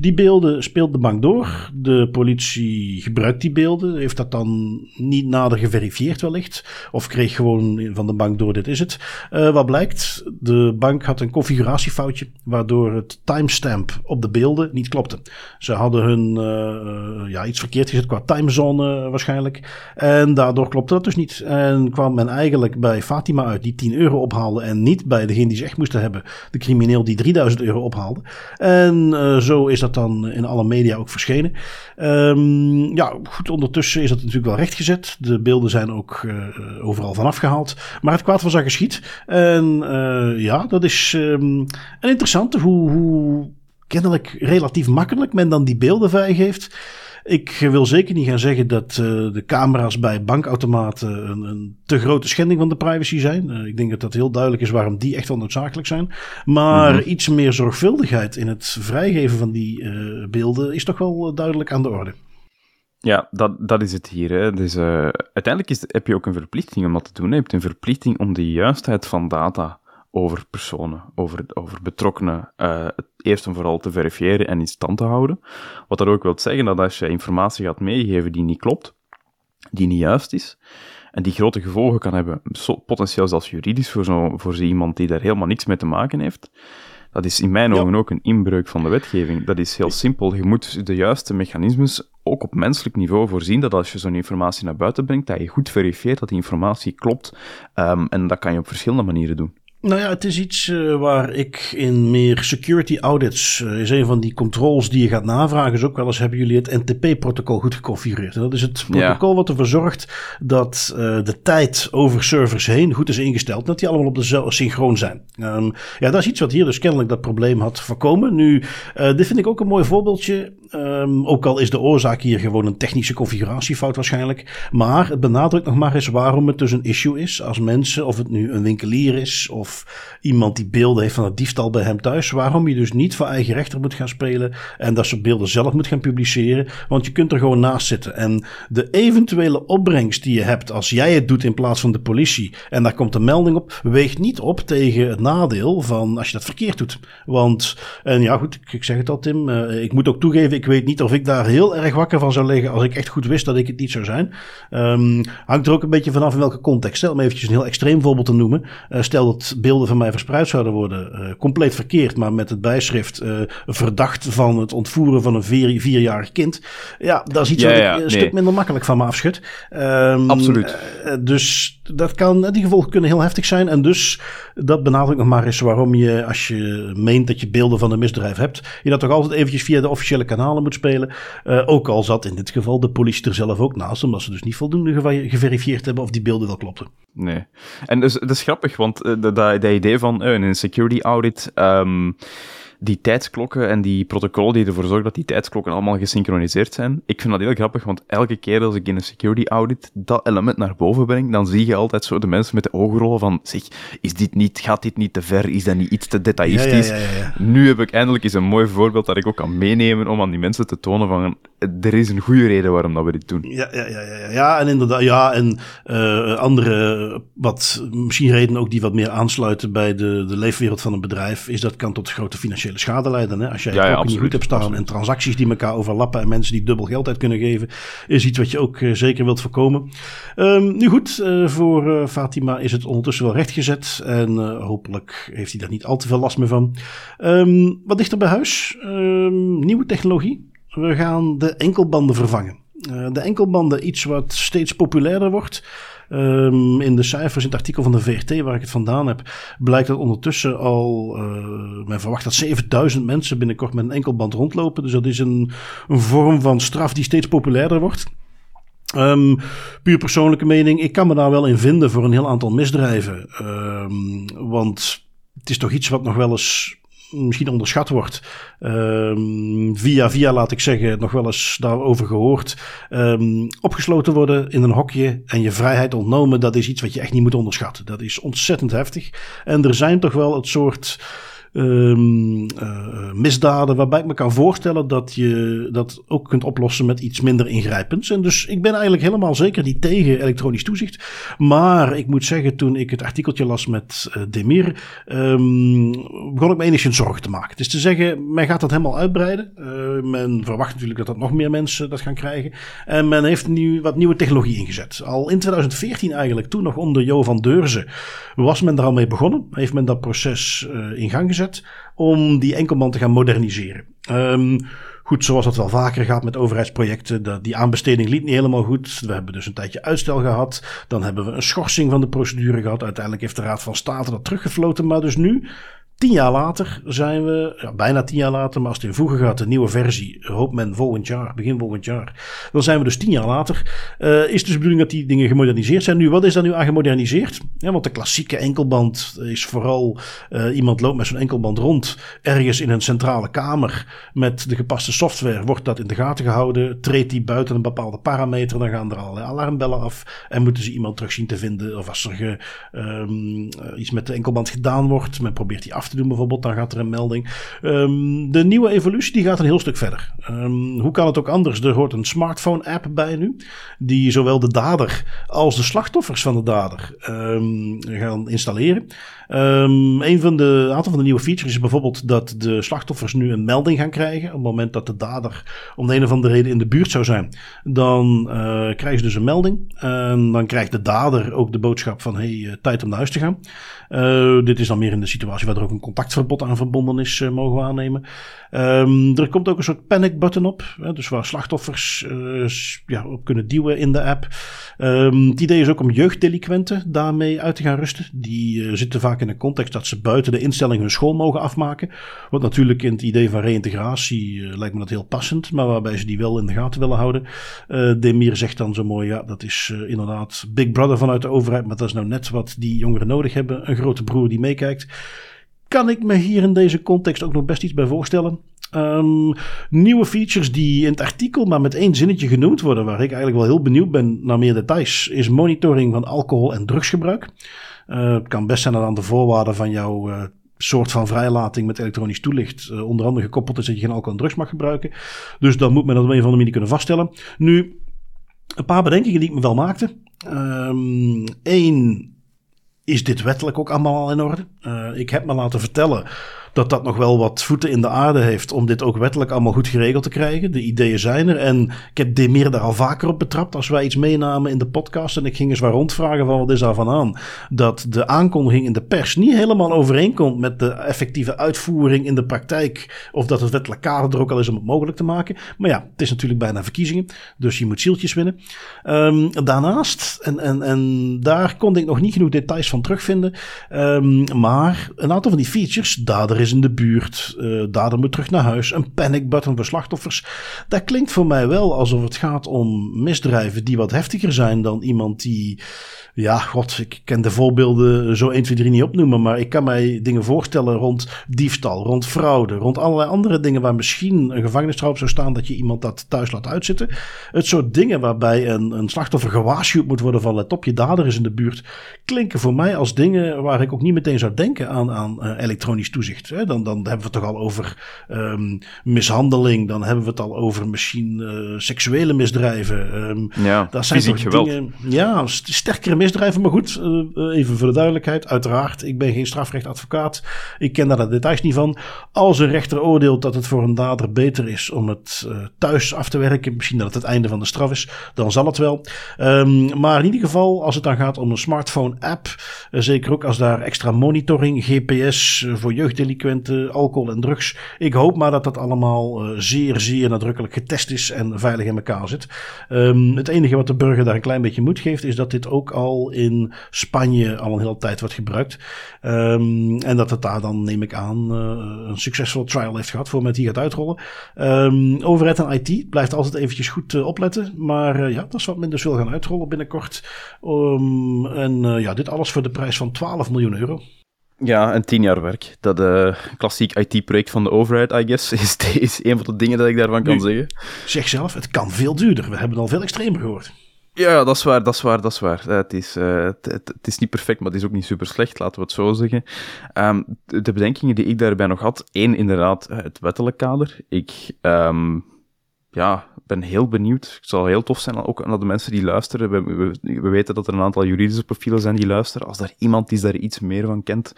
Die beelden speelt de bank door. De politie gebruikt die beelden. Heeft dat dan niet nader geverifieerd wellicht. Of kreeg gewoon van de bank door dit is het. Uh, wat blijkt? De bank had een configuratiefoutje. Waardoor het timestamp op de beelden niet klopte. Ze hadden hun uh, ja, iets verkeerd gezet qua timezone waarschijnlijk. En daardoor klopte dat dus niet. En kwam men eigenlijk bij Fatima uit die 10 euro ophaalde. En niet bij degene die ze echt moesten hebben. De crimineel die 3000 euro ophaalde. En uh, zo is dat dan in alle media ook verschenen. Um, ja, goed, ondertussen is dat natuurlijk wel rechtgezet. De beelden zijn ook uh, overal vanaf gehaald. Maar het kwaad was al geschied. En uh, ja, dat is um, een interessante hoe, hoe kennelijk relatief makkelijk men dan die beelden vrijgeeft. Ik wil zeker niet gaan zeggen dat uh, de camera's bij bankautomaten een, een, te grote schending van de privacy zijn. Uh, ik denk dat dat heel duidelijk is waarom die echt wel noodzakelijk zijn. Maar mm -hmm. iets meer zorgvuldigheid in het vrijgeven van die uh, beelden is toch wel duidelijk aan de orde. Ja, dat, dat is het hier. Hè. Dus, uiteindelijk is, heb je ook een verplichting om dat te doen. Je hebt een verplichting om de juistheid van data over personen, over, over betrokkenen, uh, het eerst en vooral te verifiëren en in stand te houden. Wat dat ook wil zeggen dat als je informatie gaat meegeven die niet klopt, die niet juist is, en die grote gevolgen kan hebben, potentieel zelfs juridisch voor zo, voor zo iemand die daar helemaal niks mee te maken heeft, dat is in mijn ogen ja. ook een inbreuk van de wetgeving. Dat is heel simpel. Je moet de juiste mechanismes ook op menselijk niveau voorzien dat als je zo'n informatie naar buiten brengt, dat je goed verifieert dat die informatie klopt. Um, en dat kan je op verschillende manieren doen. Nou ja, het is iets uh, waar ik in meer security audits, uh, is een van die controls die je gaat navragen, is ook wel eens hebben jullie het NTP-protocol goed geconfigureerd. En dat is het protocol ja. wat ervoor zorgt dat uh, de tijd over servers heen goed is ingesteld, dat die allemaal op de synchroon zijn. Um, ja, dat is iets wat hier dus kennelijk dat probleem had voorkomen. Nu, dit vind ik ook een mooi voorbeeldje. Um, ook al is de oorzaak hier gewoon een technische configuratiefout waarschijnlijk. Maar het benadrukt nog maar eens waarom het dus een issue is als mensen, of het nu een winkelier is of iemand die beelden heeft van het diefstal bij hem thuis. Waarom je dus niet voor eigen rechter moet gaan spelen en dat soort beelden zelf moet gaan publiceren. Want je kunt er gewoon naast zitten. En de eventuele opbrengst die je hebt als jij het doet in plaats van de politie en daar komt een melding op, weegt niet op tegen het nadeel van als je dat verkeerd doet. Want, en ja goed, ik zeg het al Tim, uh, ik moet ook toegeven, ik weet niet of ik daar heel erg wakker van zou liggen als ik echt goed wist dat ik het niet zou zijn. Um, hangt er ook een beetje vanaf in welke context. Stel om eventjes een heel extreem voorbeeld te noemen. Uh, stel dat beelden van mij verspreid zouden worden, uh, compleet verkeerd, maar met het bijschrift uh, verdacht van het ontvoeren van een vier, vierjarig kind. Ja, dat is iets ja, ja, een nee. stuk minder makkelijk van me afschud. Um, Absoluut. Uh, dus dat kan, die gevolgen kunnen heel heftig zijn. En dus, dat benadrukt nog maar eens waarom je, als je meent dat je beelden van een misdrijf hebt, je dat toch altijd eventjes via de officiële kanalen moet spelen. ook al zat in dit geval de politie er zelf ook naast, omdat ze dus niet voldoende geverifieerd hebben of die beelden wel klopten. Nee. En dus, dat is grappig, want uh, dat, idee van uh, een security audit, um, die tijdsklokken en die protocollen die ervoor zorgen dat die tijdsklokken allemaal gesynchroniseerd zijn. Ik vind dat heel grappig, want elke keer als ik in een security audit dat element naar boven breng, dan zie je altijd zo de mensen met de ogen rollen van, zeg, is dit niet, gaat dit niet te ver? Is dat niet iets te detailistisch? Ja, ja, ja, nu heb ik eindelijk eens een mooi voorbeeld dat ik ook kan meenemen om aan die mensen te tonen van, er is een goede reden waarom dat we dit doen. Ja, ja, ja, ja, ja en inderdaad, ja, en uh, andere, wat misschien redenen ook die wat meer aansluiten bij de, de leefwereld van een bedrijf, is dat kan tot grote financiële financiële schade leiden. Hè? Als jij Ja, ook niet goed hebt staan absoluut. en transacties die elkaar overlappen en mensen die dubbel geld uit kunnen geven, is iets wat je ook eh, zeker wilt voorkomen. Ehm, nu goed, eh, voor eh, Fatima is het ondertussen wel rechtgezet en hopelijk heeft hij daar niet al te veel last meer van. Ehm, wat dichter bij huis, Ehm, nieuwe technologie. We gaan de enkelbanden vervangen. De enkelbanden, iets wat steeds populairder wordt. Ehm, in de cijfers in het artikel van de VRT, waar ik het vandaan heb, blijkt dat ondertussen al, eh, men verwacht dat 7000 mensen binnenkort met een enkelband rondlopen. Dus dat is een, een vorm van straf die steeds populairder wordt. Ehm, puur persoonlijke mening, ik kan me daar wel in vinden voor een heel aantal misdrijven. Ehm, want het is toch iets wat nog wel eens misschien onderschat wordt. Ehm, via via, laat ik zeggen, nog wel eens daarover gehoord. Ehm, opgesloten worden in een hokje en je vrijheid ontnomen, dat is iets wat je echt niet moet onderschatten. Dat is ontzettend heftig. En er zijn toch wel het soort eh, misdaden waarbij ik me kan voorstellen dat je dat ook kunt oplossen met iets minder ingrijpends. En dus ik ben eigenlijk helemaal zeker niet tegen elektronisch toezicht. Maar ik moet zeggen, toen ik het artikeltje las met eh, Demir, ehm, begon ik me enigszins zorgen te maken. Is te zeggen, men gaat dat helemaal uitbreiden. Eh, men verwacht natuurlijk dat dat nog meer mensen dat gaan krijgen. En men heeft nu wat nieuwe technologie ingezet. Al in 2014 eigenlijk, toen nog onder Jo van Deurzen, was men er al mee begonnen. Heeft men dat proces in gang gezet om die enkelband te gaan moderniseren. Ehm, Goed, zoals dat wel vaker gaat met overheidsprojecten. Die aanbesteding liep niet helemaal goed. We hebben dus een tijdje uitstel gehad. Dan hebben we een schorsing van de procedure gehad. Uiteindelijk heeft de Raad van State dat teruggefloten. Maar dus nu, tien jaar later, zijn we, ja, bijna tien jaar later, maar als het in voegen gaat, de nieuwe versie, hoopt men volgend jaar, begin volgend jaar. Dan zijn we dus tien jaar later. Uh, is dus de bedoeling dat die dingen gemoderniseerd zijn. Nu, wat is daar nu aan gemoderniseerd? Want de klassieke enkelband is vooral uh, iemand loopt met zo'n enkelband rond, ergens in een centrale kamer met de gepaste software. Wordt dat in de gaten gehouden? Treedt die buiten een bepaalde parameter? Dan gaan er allerlei alarmbellen af en moeten ze iemand terug zien te vinden. Of als er ge, um, iets met de enkelband gedaan wordt, men probeert die af te doen bijvoorbeeld, dan gaat er een melding. Um, de nieuwe evolutie die gaat een heel stuk verder. Um, hoe kan het ook anders? Er hoort een smartphone app bij nu, die zowel de dader als de slachtoffers van de dader gaan installeren. Um, een van de aantal van de nieuwe features is bijvoorbeeld dat de slachtoffers nu een melding gaan krijgen. Op het moment dat de dader om de een of andere reden in de buurt zou zijn, dan uh, krijgen ze dus een melding. En dan krijgt de dader ook de boodschap van hey, uh, tijd om naar huis te gaan. Uh, dit is dan meer in de situatie waar er ook een contactverbod aan verbonden is, mogen we aannemen. Um, er komt ook een soort panic button op, hè, dus waar slachtoffers ja, op kunnen duwen in de app. Um, het idee is ook om jeugddelinquenten daarmee uit te gaan rusten. Die zitten vaak in een context dat ze buiten de instelling hun school mogen afmaken. Wat natuurlijk in het idee van reïntegratie lijkt me dat heel passend, maar waarbij ze die wel in de gaten willen houden. Demir zegt dan zo mooi, ja, dat is inderdaad Big Brother vanuit de overheid, maar dat is nou net wat die jongeren nodig hebben. Een grote broer die meekijkt. Kan ik me hier in deze context ook nog best iets bij voorstellen? Um, nieuwe features die in het artikel maar met één zinnetje genoemd worden, waar ik eigenlijk wel heel benieuwd ben naar meer details, is monitoring van alcohol en drugsgebruik. Uh, het kan best zijn dat aan de voorwaarden van jouw uh, soort van vrijlating met elektronisch toelicht uh, onder andere gekoppeld is dat je geen alcohol en drugs mag gebruiken. Dus dan moet men dat op een of andere manier kunnen vaststellen. Nu, een paar bedenkingen die ik me wel maakte. Eén, um, is dit wettelijk ook allemaal al in orde? Ik heb me laten vertellen dat dat nog wel wat voeten in de aarde heeft om dit ook wettelijk allemaal goed geregeld te krijgen. De ideeën zijn er en ik heb Demir daar al vaker op betrapt als wij iets meenamen in de podcast en ik ging eens waar rondvragen van wat is daar van aan. Dat de aankondiging in de pers niet helemaal overeenkomt met de effectieve uitvoering in de praktijk of dat het wettelijk kader er ook al is om het mogelijk te maken. Maar ja, het is natuurlijk bijna verkiezingen, dus je moet zieltjes winnen. Um, daarnaast, en, en, en daar kon ik nog niet genoeg details van terugvinden, um, maar een aantal van die features, is in de buurt, uh, dader moet terug naar huis, een panic button voor slachtoffers. Dat klinkt voor mij wel alsof het gaat om misdrijven die wat heftiger zijn dan iemand die, ja, god, ik ken de voorbeelden zo 1, 2, 3 niet opnoemen, maar ik kan mij dingen voorstellen rond diefstal, rond fraude, rond allerlei andere dingen waar misschien een gevangenisstraf zou staan dat je iemand dat thuis laat uitzitten. Het soort dingen waarbij een, een slachtoffer gewaarschuwd moet worden van let op, je dader is in de buurt, klinken voor mij als dingen waar ik ook niet meteen zou denken aan, aan uh, elektronisch toezicht. Hè? Dan, dan hebben we het toch al over um, mishandeling, dan hebben we het al over misschien uh, seksuele misdrijven. Um, ja, dat zijn fysiek toch geweld. dingen, ja, st sterkere misdrijven. Maar goed, even voor de duidelijkheid. Uiteraard, ik ben geen strafrechtadvocaat. Ik ken daar de details niet van. Als een rechter oordeelt dat het voor een dader beter is om het thuis af te werken, misschien dat het het einde van de straf is, dan zal het wel. Um, maar in ieder geval, als het dan gaat om een smartphone-app, zeker ook als daar extra monitoring, GPS voor jeugddelinquenten, alcohol en drugs. Ik hoop maar dat dat allemaal zeer, zeer nadrukkelijk getest is en veilig in elkaar zit. Um, het enige wat de burger daar een klein beetje moed geeft, is dat dit ook al in Spanje al een hele tijd wordt gebruikt. Um, en dat het daar dan, neem ik aan, uh, een succesvol trial heeft gehad voor met die gaat uitrollen. Um, overheid en IT blijft altijd eventjes goed opletten. Maar ja, dat is wat men dus wil gaan uitrollen binnenkort. en ja, dit alles voor de prijs van 12 miljoen euro. Ja, en tien jaar werk. Dat uh, klassiek IT-project van de overheid, I guess, is, is een van de dingen dat ik daarvan kan zeggen. Zeg zelf, het kan veel duurder. We hebben al veel extremer gehoord. Ja, dat is waar, dat is waar, dat is waar. Het is, uh, het, het, het, is niet perfect, maar het is ook niet super slecht, laten we het zo zeggen. Um, de, de bedenkingen die ik daarbij nog had, één, inderdaad, het wettelijk kader. Ik... Um, ja, ben heel benieuwd. Het zal heel tof zijn, ook naar de mensen die luisteren. We, we, we, weten dat er een aantal juridische profielen zijn die luisteren. Als er iemand is daar iets meer van kent,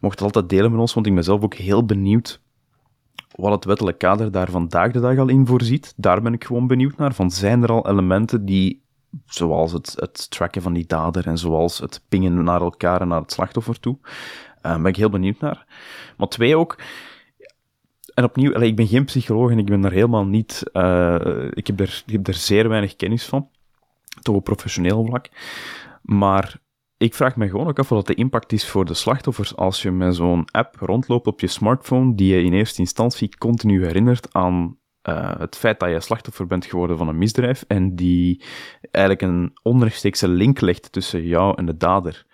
mocht het altijd delen met ons, want ik ben zelf ook heel benieuwd wat het wettelijk kader daar vandaag de dag al in voorziet. Daar ben ik gewoon benieuwd naar. Van zijn er al elementen die, zoals het, het tracken van die dader en zoals het pingen naar elkaar en naar het slachtoffer toe, uh, ben ik heel benieuwd naar. Maar twee ook, en opnieuw, ik ben geen psycholoog en ik ben daar helemaal niet. Uh, ik, heb ik heb zeer weinig kennis van. Toch op professioneel vlak. Maar ik vraag me gewoon ook af wat de impact is voor de slachtoffers als je met zo'n app rondloopt op je smartphone, die je in eerste instantie continu herinnert aan uh, het feit dat je slachtoffer bent geworden van een misdrijf en die eigenlijk een onrechtstreekse link legt tussen jou en de dader.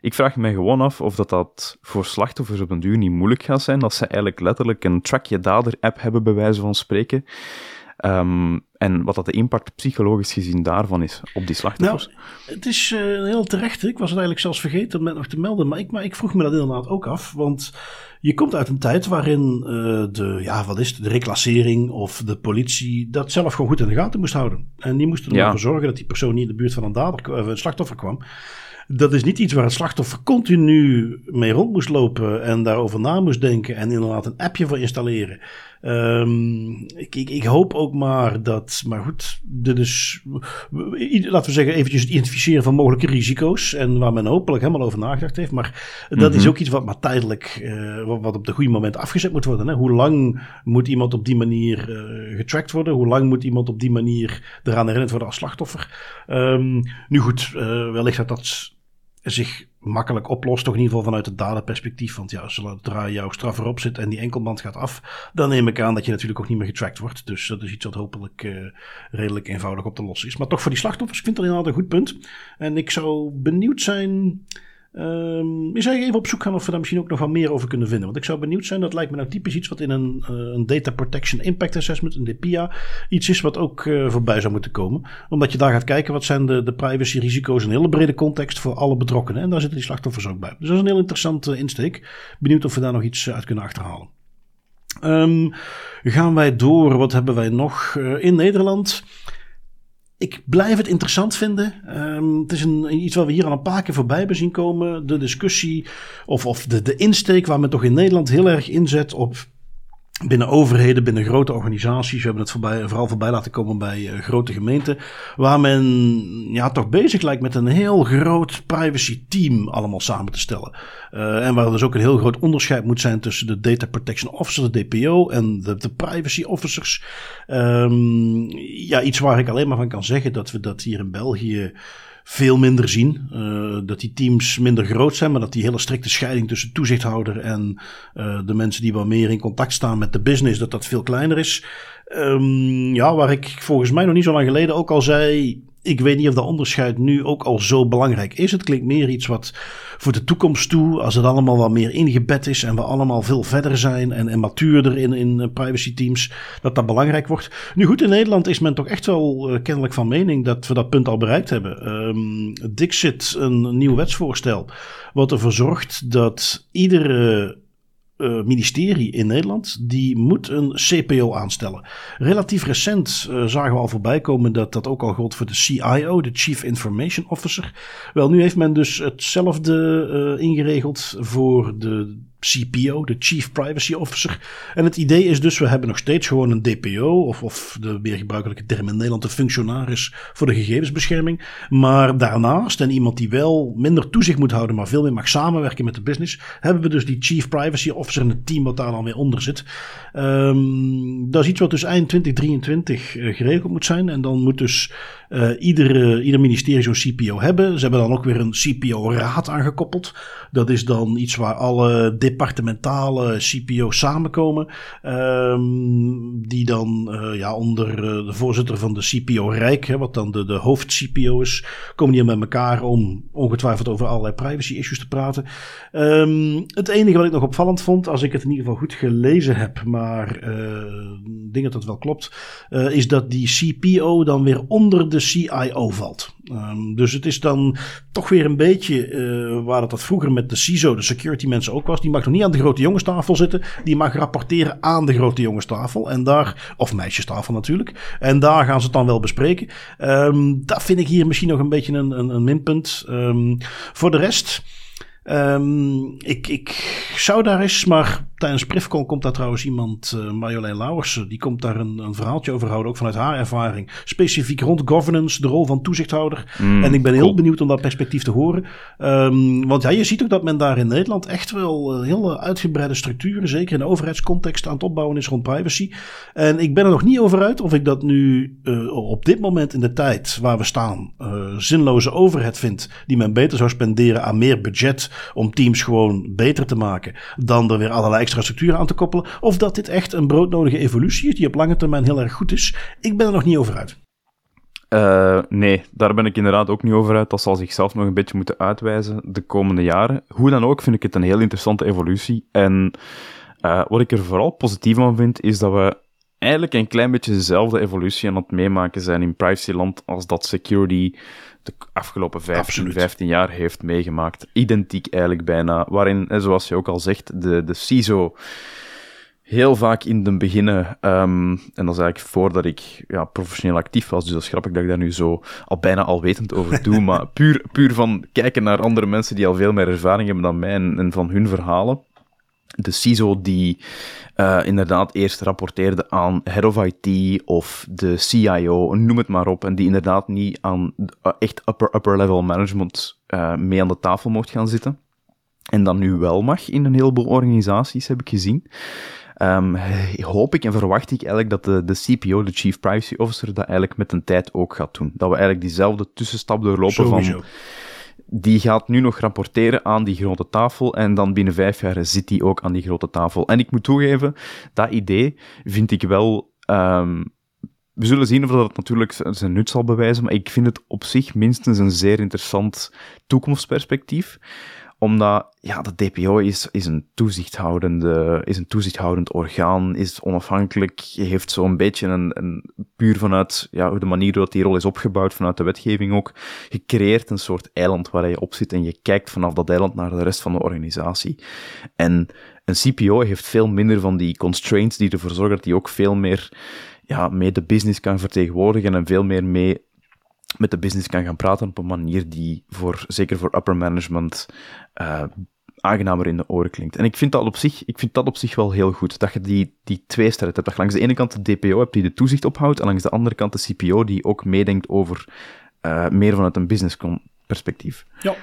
Ik vraag me gewoon af of dat, dat voor slachtoffers op een duur niet moeilijk gaat zijn, dat ze eigenlijk letterlijk een track je dader app hebben, bij wijze van spreken. Um, en wat dat de impact psychologisch gezien daarvan is op die slachtoffers. Nou, het is uh, heel terecht. Ik was het eigenlijk zelfs vergeten om het nog te melden. Maar ik, maar ik vroeg me dat inderdaad ook af. Want je komt uit een tijd waarin uh, de, ja, wat is het, de reclassering of de politie dat zelf gewoon goed in de gaten moest houden. En die moesten ervoor ja. zorgen dat die persoon niet in de buurt van een, dader, of een slachtoffer kwam dat is niet iets waar het slachtoffer continu mee rond moest lopen en daarover na moest denken en inderdaad een appje voor installeren. Um, ik, ik, ik, hoop ook maar dat, maar goed, dit is, laten we zeggen, eventjes het identificeren van mogelijke risico's en waar men hopelijk helemaal over nagedacht heeft. Maar dat mm -hmm. is ook iets wat maar tijdelijk, uh, wat, op de goede moment afgezet moet worden. Hè? Hoe lang moet iemand op die manier uh, getrackt worden? Hoe lang moet iemand op die manier eraan herinnerd worden als slachtoffer? Um, nu goed, uh, wellicht dat dat zich makkelijk oplost, toch in ieder geval vanuit het daderperspectief. Want ja, zodra jouw straf erop zit en die enkelband gaat af, dan neem ik aan dat je natuurlijk ook niet meer getracked wordt. Dus dat is iets wat hopelijk uh, redelijk eenvoudig op te lossen is. Maar toch voor die slachtoffers, ik vind dat inderdaad een goed punt. En ik zou benieuwd zijn Um, is even op zoek gaan of we daar misschien ook nog wat meer over kunnen vinden. Want ik zou benieuwd zijn, dat lijkt me nou typisch iets wat in een, uh, een Data Protection Impact Assessment, een DPIA, iets is wat ook uh, voorbij zou moeten komen. Omdat je daar gaat kijken wat zijn de, de privacy risico's in een hele brede context voor alle betrokkenen. En daar zitten die slachtoffers ook bij. Dus dat is een heel interessante insteek. Benieuwd of we daar nog iets uit kunnen achterhalen. Um, gaan wij door, wat hebben wij nog in Nederland? Ik blijf het interessant vinden. Um, het is een, iets wat we hier al een paar keer voorbij hebben zien komen. De discussie of, of de, de insteek waar men toch in Nederland heel erg inzet op binnen overheden, binnen grote organisaties. We hebben het voorbij, vooral voorbij laten komen bij uh, grote gemeenten. Waar men ja, toch bezig lijkt met een heel groot privacy team allemaal samen te stellen. Uh, en waar dus ook een heel groot onderscheid moet zijn tussen de Data Protection Officer, de DPO, en de, de Privacy Officers. Um, ja, iets waar ik alleen maar van kan zeggen dat we dat hier in België veel minder zien. Uh, dat die teams minder groot zijn, maar dat die hele strikte scheiding tussen toezichthouder en uh, de mensen die wat meer in contact staan met de business, dat dat veel kleiner is. Um, ja, waar ik volgens mij nog niet zo lang geleden ook al zei ik weet niet of dat onderscheid nu ook al zo belangrijk is. Het klinkt meer iets wat voor de toekomst toe, als het allemaal wat meer ingebed is en we allemaal veel verder zijn en, en matuurder in, in privacy teams, dat dat belangrijk wordt. Nu goed, in Nederland is men toch echt wel uh, kennelijk van mening dat we dat punt al bereikt hebben. Um, Dixit, een nieuw wetsvoorstel, wat ervoor zorgt dat iedere uh, ministerie in Nederland, die moet een CPO aanstellen. Relatief recent uh, zagen we al voorbij komen dat dat ook al gold voor de CIO, de Chief Information Officer. Wel, nu heeft men dus hetzelfde uh, ingeregeld voor de CPO, de Chief Privacy Officer. En het idee is dus, we hebben nog steeds gewoon een DPO, of, of de meer gebruikelijke term in Nederland, de functionaris voor de gegevensbescherming. Maar daarnaast, en iemand die wel minder toezicht moet houden, maar veel meer mag samenwerken met de business, hebben we dus die Chief Privacy Officer en het team wat daar dan weer onder zit. Um, dat is iets wat dus eind 2023 uh, geregeld moet zijn. En dan moet dus uh, ieder, ieder ministerie zo'n CPO hebben. Ze hebben dan ook weer een CPO-raad aangekoppeld. Dat is dan iets waar alle departementale CPO's samenkomen. Um, die dan uh, ja, onder uh, de voorzitter van de CPO Rijk, wat dan de, de hoofd-CPO is, komen die met elkaar om ongetwijfeld over allerlei privacy-issues te praten. Um, het enige wat ik nog opvallend vond, als ik het in ieder geval goed gelezen heb, maar ik denk dat dat wel klopt, is dat die CPO dan weer onder de CIO valt. Um, dus het is dan toch weer een beetje uh, waar het dat vroeger met de CISO, de security mensen ook was. Die mag nog niet aan de grote jongenstafel zitten. Die mag rapporteren aan de grote jongenstafel. En daar, of meisjestafel natuurlijk. En daar gaan ze het dan wel bespreken. Um, dat vind ik hier misschien nog een beetje een, een, een minpunt. Um, voor de rest. Um, ik, ik zou daar eens, maar tijdens Prifcon komt daar trouwens iemand, uh, Marjolein Lauwersen, die komt daar een, een, verhaaltje over houden, ook vanuit haar ervaring. Specifiek rond governance, de rol van toezichthouder. Mm, en ik ben heel cool. benieuwd om dat perspectief te horen. Um, want ja, je ziet ook dat men daar in Nederland echt wel uh, heel uitgebreide structuren, zeker in de overheidscontext, aan het opbouwen is rond privacy. En ik ben er nog niet over uit of ik dat nu uh, op dit moment in de tijd waar we staan, zinloze overheid vind, die men beter zou spenderen aan meer budget om teams gewoon beter te maken, dan er weer allerlei extra structuren aan te koppelen. Of dat dit echt een broodnodige evolutie is die op lange termijn heel erg goed is. Ik ben er nog niet over uit. Uh, nee, daar ben ik inderdaad ook niet over uit. Dat zal zichzelf nog een beetje moeten uitwijzen de komende jaren. Hoe dan ook vind ik het een heel interessante evolutie. En uh, wat ik er vooral positief aan vind, is dat we eigenlijk een klein beetje dezelfde evolutie aan het meemaken zijn in privacyland als dat security de afgelopen 15, 15 jaar heeft meegemaakt. Identiek eigenlijk bijna. Waarin, zoals je ook al zegt, de, de CISO heel vaak in de beginnen, um, en dat is eigenlijk voordat ik ja, professioneel actief was, dus dat is grappig dat ik daar nu zo al bijna al wetend over doe, maar puur, puur van kijken naar andere mensen die al veel meer ervaring hebben dan mij en, en van hun verhalen de CISO die uh, inderdaad eerst rapporteerde aan Head of IT of de CIO, noem het maar op, en die inderdaad niet aan uh, echt upper, upper level management uh, mee aan de tafel mocht gaan zitten. En dan nu wel mag in een heleboel organisaties, heb ik gezien. Um, hoop ik en verwacht ik eigenlijk dat de, de CPO, de Chief Privacy Officer, dat eigenlijk met een tijd ook gaat doen. Dat we eigenlijk diezelfde tussenstap doorlopen Sowieso. van die gaat nu nog rapporteren aan die grote tafel en dan binnen vijf jaar zit die ook aan die grote tafel. En ik moet toegeven, dat idee vind ik wel... Um, we zullen zien of dat natuurlijk zijn nut zal bewijzen, maar ik vind het op zich minstens een zeer interessant toekomstperspectief omdat, ja, de DPO is, is, een toezichthoudende, is een toezichthoudend orgaan, is onafhankelijk, heeft zo'n beetje een, een, puur vanuit ja, de manier waarop die rol is opgebouwd, vanuit de wetgeving ook, gecreëerd een soort eiland waar je op zit en je kijkt vanaf dat eiland naar de rest van de organisatie. En een CPO heeft veel minder van die constraints die ervoor zorgen dat hij ook veel meer ja, mee de business kan vertegenwoordigen en veel meer mee met de business kan gaan praten op een manier die voor, zeker voor upper management, uh, aangenamer in de oren klinkt. En ik vind dat op zich, ik vind dat op zich wel heel goed, dat je die, die twee hebt. Dat je langs de ene kant de DPO hebt die de toezicht ophoudt, en langs de andere kant de CPO die ook meedenkt over uh, meer vanuit een business perspectief. Ja,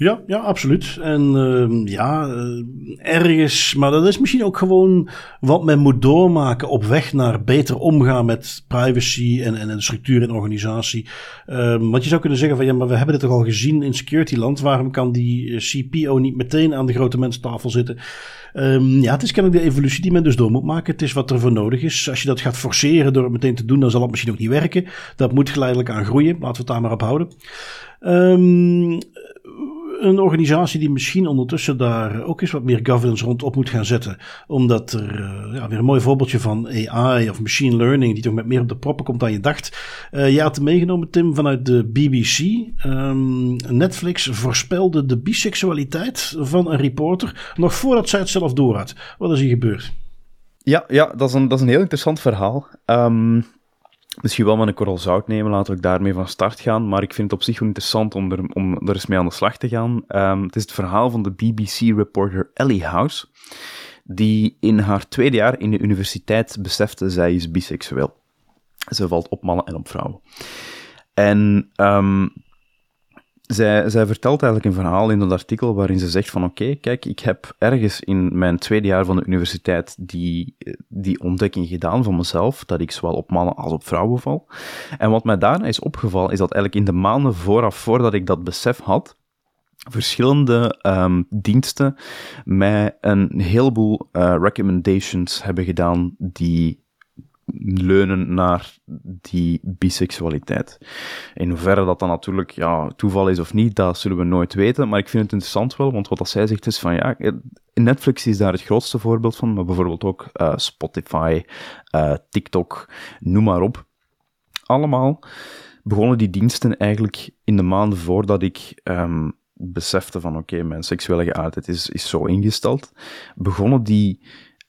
ja, ja, absoluut. En uh, ja, uh, ergens, maar dat is misschien ook gewoon wat men moet doormaken op weg naar beter omgaan met privacy en, en, en structuur in organisatie. Uh, want je zou kunnen zeggen van ja, maar we hebben dit toch al gezien in security land. Waarom kan die CPO niet meteen aan de grote mensentafel zitten? Um, ja, het is kennelijk de evolutie die men dus door moet maken. Het is wat er voor nodig is. Als je dat gaat forceren door het meteen te doen, dan zal het misschien ook niet werken. Dat moet geleidelijk aan groeien. Laten we het daar maar op houden. Een organisatie die misschien ondertussen daar ook eens wat meer governance rondop moet gaan zetten. Omdat er ja, weer een mooi voorbeeldje van AI of machine learning, die toch met meer op de proppen komt dan je dacht. Uh, je had meegenomen, Tim, vanuit de BBC. Ehm, Netflix voorspelde de biseksualiteit van een reporter nog voordat zij het zelf door had. Wat is hier gebeurd? Ja, ja dat, is een, dat is een heel interessant verhaal. Um, misschien wel met een korrel zout nemen, laten we daarmee van start gaan. Maar ik vind het op zich wel interessant om er, om eens mee aan de slag te gaan. Um, het is het verhaal van de BBC-reporter Ellie House, die in haar tweede jaar in de universiteit besefte zij is biseksueel. Ze valt op mannen en op vrouwen. En um, zij, zij vertelt eigenlijk een verhaal in dat artikel waarin ze zegt van oké, kijk, ik heb ergens in mijn tweede jaar van de universiteit die, die ontdekking gedaan van mezelf, dat ik zowel op mannen als op vrouwen val. En wat mij daarna is opgevallen, is dat eigenlijk in de maanden vooraf, voordat ik dat besef had, verschillende um, diensten mij een heleboel uh, recommendations hebben gedaan die leunen naar die biseksualiteit. In hoeverre dat dan natuurlijk ja, toeval is of niet, dat zullen we nooit weten. Maar ik vind het interessant wel, want wat dat zij zegt is van ja, Netflix is daar het grootste voorbeeld van, maar bijvoorbeeld ook uh, Spotify, uh, TikTok, noem maar op. Allemaal begonnen die diensten eigenlijk in de maanden voordat ik um, besefte van oké, mijn seksuele geaardheid is, is zo ingesteld, begonnen die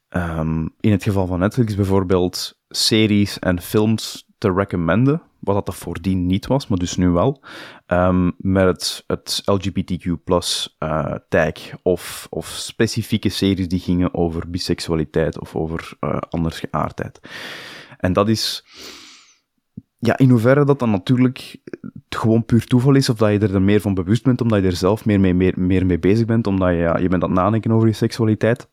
um, in het geval van Netflix bijvoorbeeld series en films te recommenden, wat dat voordien niet was, maar dus nu wel, um, met het, het LGBTQ plus uh, tag of, of specifieke series die gingen over biseksualiteit of over uh, andersgeaardheid. En dat is, ja, in hoeverre dat dan natuurlijk gewoon puur toeval is, of dat je er meer van bewust bent, omdat je er zelf meer mee, meer, meer mee bezig bent, omdat je, ja, je bent aan het nadenken over je seksualiteit.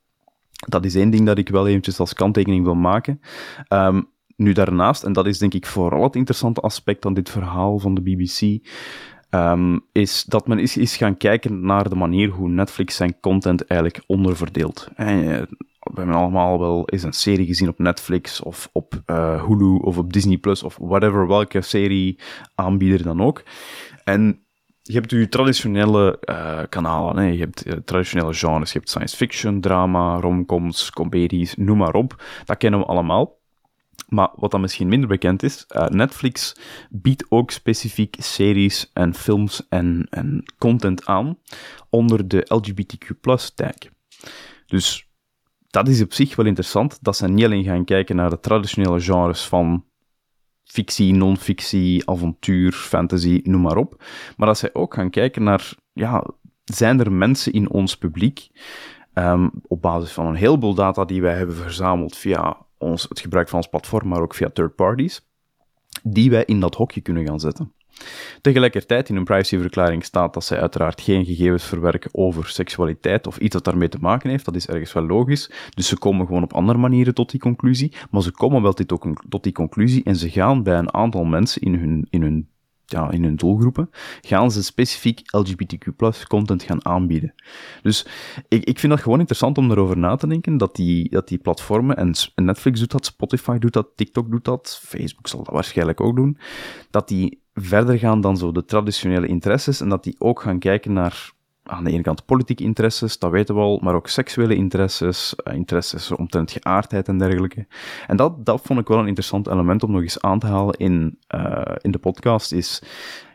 Dat is één ding dat ik wel eventjes als kanttekening wil maken. Um, nu daarnaast, en dat is denk ik vooral het interessante aspect aan dit verhaal van de BBC, um, is dat men is, is gaan kijken naar de manier hoe Netflix zijn content eigenlijk onderverdeelt. Eh, we hebben allemaal wel eens een serie gezien op Netflix of op uh, Hulu of op Disney Plus of whatever, welke serie aanbieder dan ook. En je hebt je traditionele uh, kanalen. Hè. Je hebt uh, traditionele genres. Je hebt science fiction, drama, romcoms, comedies, noem maar op. Dat kennen we allemaal. Maar wat dan misschien minder bekend is, uh, Netflix biedt ook specifiek series en films en, en content aan onder de LGBTQ tag. Dus dat is op zich wel interessant, dat ze niet alleen gaan kijken naar de traditionele genres van fictie, non-fictie, avontuur, fantasy, noem maar op. Maar dat zij ook gaan kijken naar, ja, zijn er mensen in ons publiek, um, op basis van een heleboel data die wij hebben verzameld via ons, het gebruik van ons platform, maar ook via third parties, die wij in dat hokje kunnen gaan zetten. Tegelijkertijd in hun privacyverklaring staat dat zij uiteraard geen gegevens verwerken over seksualiteit of iets dat daarmee te maken heeft. Dat is ergens wel logisch. Dus ze komen gewoon op andere manieren tot die conclusie. Maar ze komen wel tot die conclusie en ze gaan bij een aantal mensen in hun, in hun ja, in hun doelgroepen, gaan ze specifiek LGBTQ content gaan aanbieden. Dus ik, ik vind dat gewoon interessant om erover na te denken, dat die, dat die platformen, en Netflix doet dat, Spotify doet dat, TikTok doet dat, Facebook zal dat waarschijnlijk ook doen, dat die verder gaan dan zo de traditionele interesses en dat die ook gaan kijken naar aan de ene kant politieke interesses, dat weten we al, maar ook seksuele interesses, uh, interesses omtrent geaardheid en dergelijke. En dat, dat vond ik wel een interessant element om nog eens aan te halen in, uh, in de podcast, is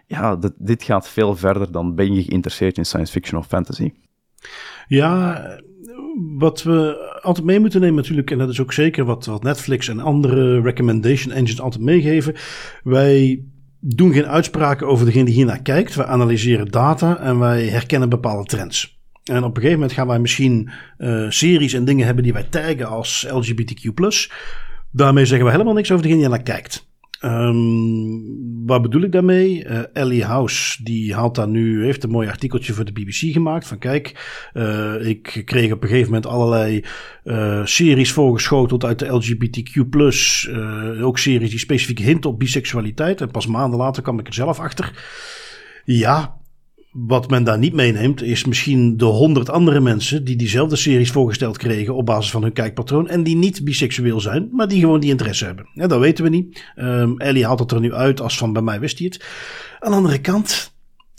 ja, dit, dit gaat veel verder dan ben je geïnteresseerd in science fiction of fantasy. Ja, wat we altijd mee moeten nemen natuurlijk, en dat is ook zeker wat, wat Netflix en andere recommendation engines altijd meegeven. Wij doen geen uitspraken over degene die hiernaar kijkt. We analyseren data en wij herkennen bepaalde trends. En op een gegeven moment gaan wij misschien uh, series en dingen hebben die wij taggen als LGBTQ+. Daarmee zeggen we helemaal niks over degene die naar kijkt. Um, wat bedoel ik daarmee? Uh, Ellie House, die haalt daar nu, heeft een mooi artikeltje voor de BBC gemaakt. Van kijk, uh, ik kreeg op een gegeven moment allerlei uh, series voorgeschoteld uit de LGBTQ+. ook series die specifiek hinten op biseksualiteit. En pas maanden later kwam ik er zelf achter. Ja, wat men daar niet meeneemt, is misschien de honderd andere mensen die diezelfde series voorgesteld kregen op basis van hun kijkpatroon. En die niet biseksueel zijn, maar die gewoon die interesse hebben. Ja, dat weten we niet. Um, Ellie haalt het er nu uit als van bij mij wist hij het. Aan de andere kant,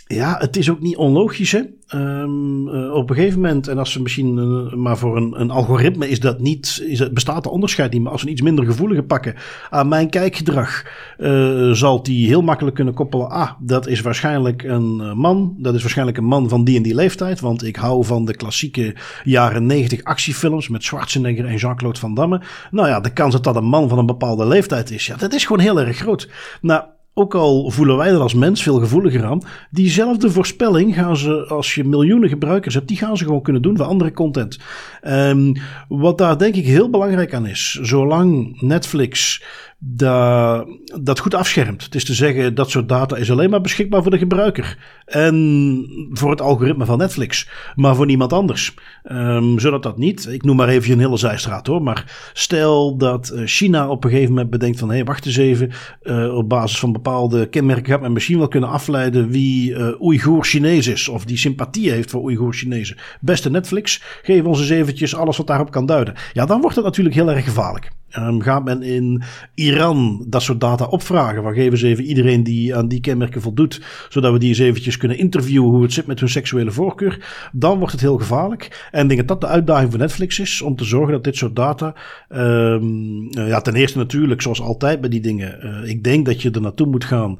Ja, het is ook niet onlogisch. Hè? Um, uh, op een gegeven moment, en als ze misschien, uh, maar voor een, een, algoritme is dat niet, is het, bestaat de onderscheid niet. Maar als we een iets minder gevoelige pakken aan mijn kijkgedrag, uh, zal die heel makkelijk kunnen koppelen. Ah, dat is waarschijnlijk een man. Dat is waarschijnlijk een man van die en die leeftijd. Want ik hou van de klassieke jaren negentig actiefilms met Schwarzenegger en Jean-Claude Van Damme. Nou ja, de kans dat dat een man van een bepaalde leeftijd is, ja, dat is gewoon heel erg groot. Nou, ook al voelen wij er als mens veel gevoeliger aan, diezelfde voorspelling gaan ze, als je miljoenen gebruikers hebt, die gaan ze gewoon kunnen doen voor andere content. Um, wat daar denk ik heel belangrijk aan is, zolang Netflix dat, dat goed afschermt. Het is te zeggen, dat soort data is alleen maar beschikbaar voor de gebruiker. En voor het algoritme van Netflix. Maar voor niemand anders. Um, zodat dat niet, ik noem maar even een hele zijstraat hoor. Maar stel dat eh, China op een gegeven moment bedenkt van... hé, hey, wacht eens even. Uh, op basis van bepaalde kenmerken gaat men misschien wel kunnen afleiden... wie uh, Oeigoer Chinees is. Of die sympathie heeft voor Oeigoer Chinezen. Beste Netflix, geef ons eens alles wat daarop kan duiden. Ja, dan wordt het natuurlijk heel erg gevaarlijk. Um, gaat men in Iran dat soort data opvragen? Waar geven ze even iedereen die aan die kenmerken voldoet, zodat we die eens eventjes kunnen interviewen hoe het zit met hun seksuele voorkeur? Dan wordt het heel gevaarlijk. En ik denk dat dat de uitdaging voor Netflix is, om te zorgen dat dit soort data, um, ja, ten eerste natuurlijk, zoals altijd bij die dingen, uh, ik denk dat je er naartoe moet gaan.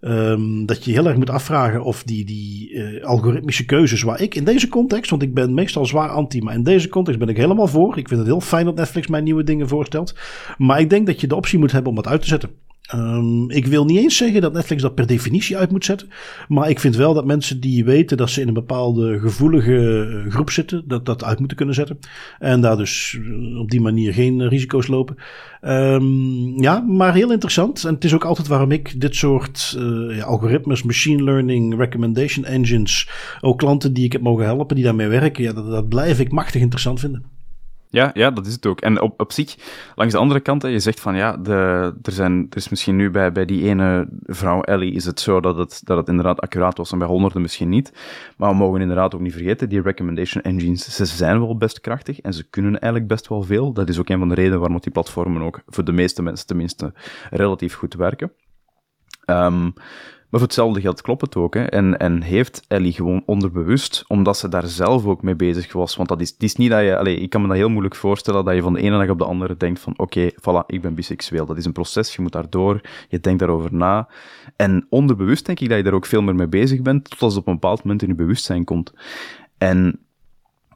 Um, dat je heel erg moet afvragen of die, die uh, algoritmische keuzes, waar ik in deze context, want ik ben meestal zwaar anti, maar in deze context ben ik helemaal voor. Ik vind het heel fijn dat Netflix mij nieuwe dingen voorstelt. Maar ik denk dat je de optie moet hebben om dat uit te zetten. Um, ik wil niet eens zeggen dat Netflix dat per definitie uit moet zetten. Maar ik vind wel dat mensen die weten dat ze in een bepaalde gevoelige eh, groep zitten, dat dat uit moeten kunnen zetten. En daar dus eh, op die manier geen risico's lopen. Um, ja, maar heel interessant. En het is ook altijd waarom ik dit soort uh, ja, algoritmes, machine learning, recommendation engines, ook klanten die ik heb mogen helpen, die daarmee werken, ja, dat blijf ik machtig interessant vinden. Ja, ja, dat is het ook. En op, op zich, langs de andere kant, je zegt van ja, de, er, zijn, er is misschien nu bij, bij die ene vrouw Ellie is het zo dat het, dat het inderdaad accuraat was en bij honderden misschien niet. Maar we mogen inderdaad ook niet vergeten, die recommendation engines, ze zijn wel best krachtig en ze kunnen eigenlijk best wel veel. Dat is ook een van de redenen waarom die platformen ook voor de meeste mensen tenminste relatief goed werken. Um, maar voor hetzelfde geld klopt het ook. Hè. En, en heeft Ellie gewoon onderbewust, omdat ze daar zelf ook mee bezig was. Want dat is, het is niet dat je, allez, ik kan me dat heel moeilijk voorstellen, dat je van de ene dag op de andere denkt van, oké, okay, voilà, ik ben biseksueel. Dat is een proces, je moet daardoor, je denkt daarover na. En onderbewust denk ik dat je daar ook veel meer mee bezig bent, tot als het op een bepaald moment in je bewustzijn komt. En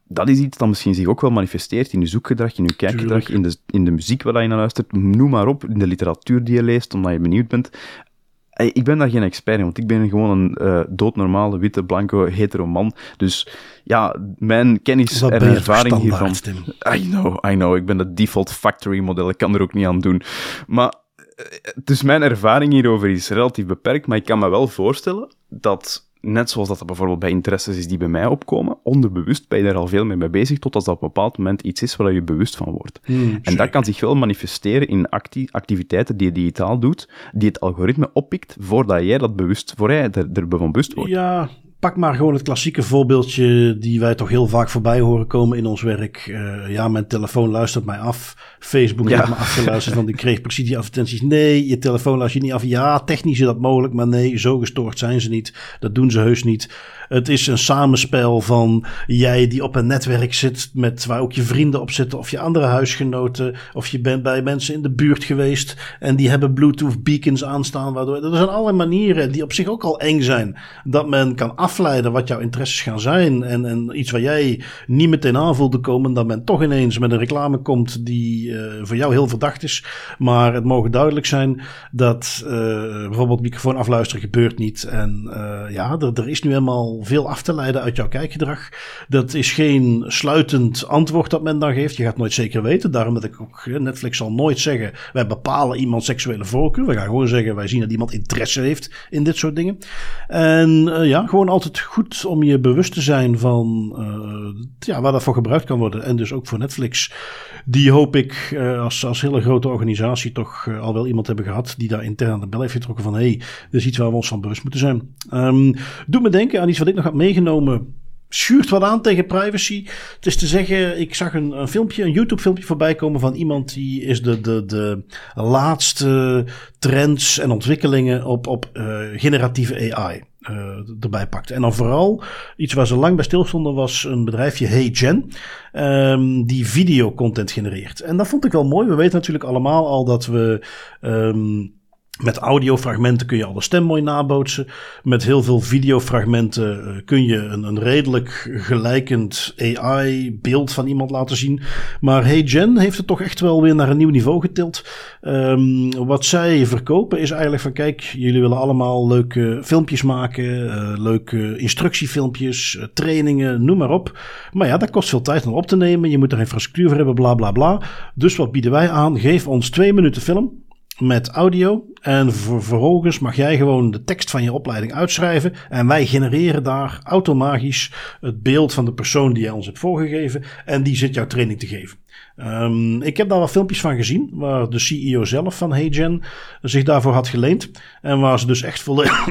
dat is iets dat misschien zich ook wel manifesteert in je zoekgedrag, in je kijkgedrag, in de, in de muziek waar je naar luistert, noem maar op, in de literatuur die je leest, omdat je benieuwd bent ik ben daar geen expert in, want ik ben gewoon een uh, doodnormale, witte, blanco, hetero man. Dus ja, mijn kennis en ervaring hiervan... I know, I know. Ik ben het default factory model, ik kan er ook niet aan doen. Maar, eh, dus mijn ervaring hierover is relatief beperkt, maar ik kan me wel voorstellen dat net zoals dat, bijvoorbeeld bij interesses is die bij mij opkomen, onderbewust ben je daar al veel mee bezig, tot als dat op een bepaald moment iets is waar je bewust van wordt. Hmm, en dat kan zich wel manifesteren in acti activiteiten die je digitaal doet, die het algoritme oppikt voordat jij dat bewust, voor jij er, er bewust wordt. Ja, pak maar gewoon het klassieke voorbeeldje die wij toch heel vaak voorbij horen komen in ons werk. Uh, ja, mijn telefoon luistert mij af. Facebook ja. heeft me afgeluisterd, want ik kreeg precies die advertenties. Nee, je telefoon luistert je niet af. Ja, technisch is dat mogelijk, maar nee, zo gestoord zijn ze niet. Dat doen ze heus niet. Het is een samenspel van jij die op een netwerk zit met waar ook je vrienden op zitten of je andere huisgenoten of je bent bij mensen in de buurt geweest en die hebben Bluetooth beacons aanstaan waardoor er zijn allerlei manieren die op zich ook al eng zijn dat men kan afleiden wat jouw interesses gaan zijn en, en iets waar jij niet meteen aan voelde komen dat men toch ineens met een reclame komt die uh, voor jou heel verdacht is. Maar het mogen duidelijk zijn dat uh, bijvoorbeeld microfoon afluisteren gebeurt niet en uh, ja er, er is nu helemaal veel af te leiden uit jouw kijkgedrag. Dat is geen sluitend antwoord dat men dan geeft. Je gaat nooit zeker weten. Daarom dat ik ook, Netflix zal nooit zeggen, wij bepalen iemand seksuele voorkeur. We gaan gewoon zeggen, wij zien dat iemand interesse heeft in dit soort dingen. En uh, ja, gewoon altijd goed om je bewust te zijn van uh, ja, waar dat voor gebruikt kan worden. En dus ook voor Netflix. Die hoop ik uh, als, als hele grote organisatie toch al wel iemand hebben gehad die daar intern aan de bel heeft getrokken van hé, hey, dit is iets waar we ons van bewust moeten zijn. Um, doe me denken aan iets wat ik nog had meegenomen schuurt wat aan tegen privacy. Het is te zeggen, ik zag een, een filmpje, een YouTube-filmpje voorbij komen van iemand die is de, de, de laatste trends en ontwikkelingen op, op uh, generatieve AI. Erbij pakte. En dan vooral iets waar ze lang bij stilstonden was een bedrijfje HeyGen, um, die videocontent genereert. En dat vond ik wel mooi. We weten natuurlijk allemaal al dat we... Um, met audiofragmenten kun je alle stem mooi nabootsen. Met heel veel videofragmenten eh, kun je een, een redelijk gelijkend AI-beeld van iemand laten zien. Maar Hey Gen heeft het toch echt wel weer naar een nieuw niveau getild. Um, wat zij verkopen is eigenlijk van: kijk, jullie willen allemaal leuke filmpjes maken, uh, leuke instructiefilmpjes, uh, trainingen, noem maar op. Maar ja, dat kost veel tijd om op te nemen. Je moet er infrastructuur voor hebben, bla bla bla. Dus wat bieden wij aan? Geef ons twee minuten film met audio. En vervolgens mag jij gewoon de tekst van je opleiding uitschrijven. En wij genereren daar automatisch het beeld van de persoon die jij ons hebt voorgegeven. En die zit jouw training te geven. Um, ik heb daar wat filmpjes van gezien, waar de CEO zelf van HeyGen zich daarvoor had geleend. En waar ze dus echt volledig,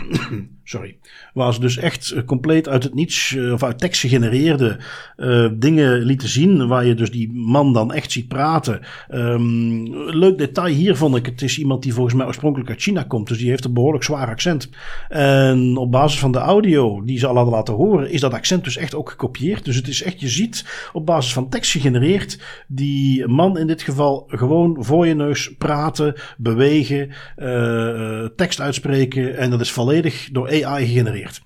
sorry, waar ze dus echt compleet uit het niets, uh, of uit tekst gegenereerde uh, dingen lieten zien, waar je dus die man dan echt ziet praten. Um, leuk detail hier vond ik, het is iemand die volgens mij oorspronkelijk uit China komt, dus die heeft een behoorlijk zwaar accent. En op basis van de audio die ze al hadden laten horen, is dat accent dus echt ook gekopieerd. Dus het is echt, je ziet op basis van tekst gegenereerd, die man in dit geval gewoon voor je neus praten, bewegen, tekst uitspreken. En dat is volledig door AI gegenereerd.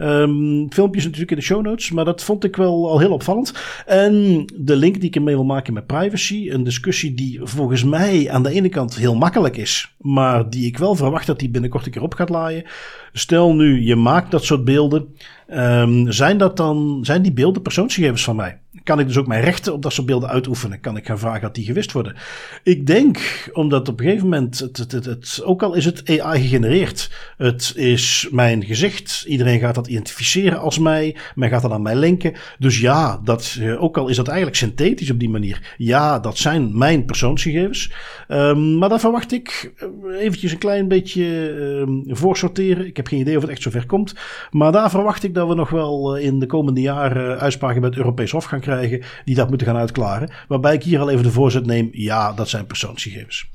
Um, filmpjes natuurlijk in de show notes, maar dat vond ik wel al heel opvallend. En de link die ik ermee wil maken met privacy, een discussie die volgens mij aan de ene kant heel makkelijk is, maar die ik wel verwacht dat die binnenkort een keer op gaat laaien. Stel nu, je maakt dat soort beelden. Um, zijn, dat dan, zijn die beelden persoonsgegevens van mij? Kan ik dus ook mijn rechten op dat soort beelden uitoefenen? Kan ik gaan vragen dat die gewist worden? Ik denk, omdat op een gegeven moment, het, het, het, ook al is het AI gegenereerd, het is mijn gezicht. Iedereen gaat dat identificeren als mij. Men gaat dat aan mij linken. Dus ja, dat, eh, ook al is dat eigenlijk synthetisch op die manier. Ja, dat zijn mijn persoonsgegevens. Um, maar daar verwacht ik eh, eventjes een klein beetje um, voorsorteren. Ik heb geen idee of het echt zover komt. Maar daar verwacht ik dat we nog wel eh, in de komende jaren uitspraken bij het Europees Hof gaan krijgen. Die dat moeten gaan uitklaren. Waarbij ik hier al even de voorzet neem. Ja, dat zijn persoonsgegevens.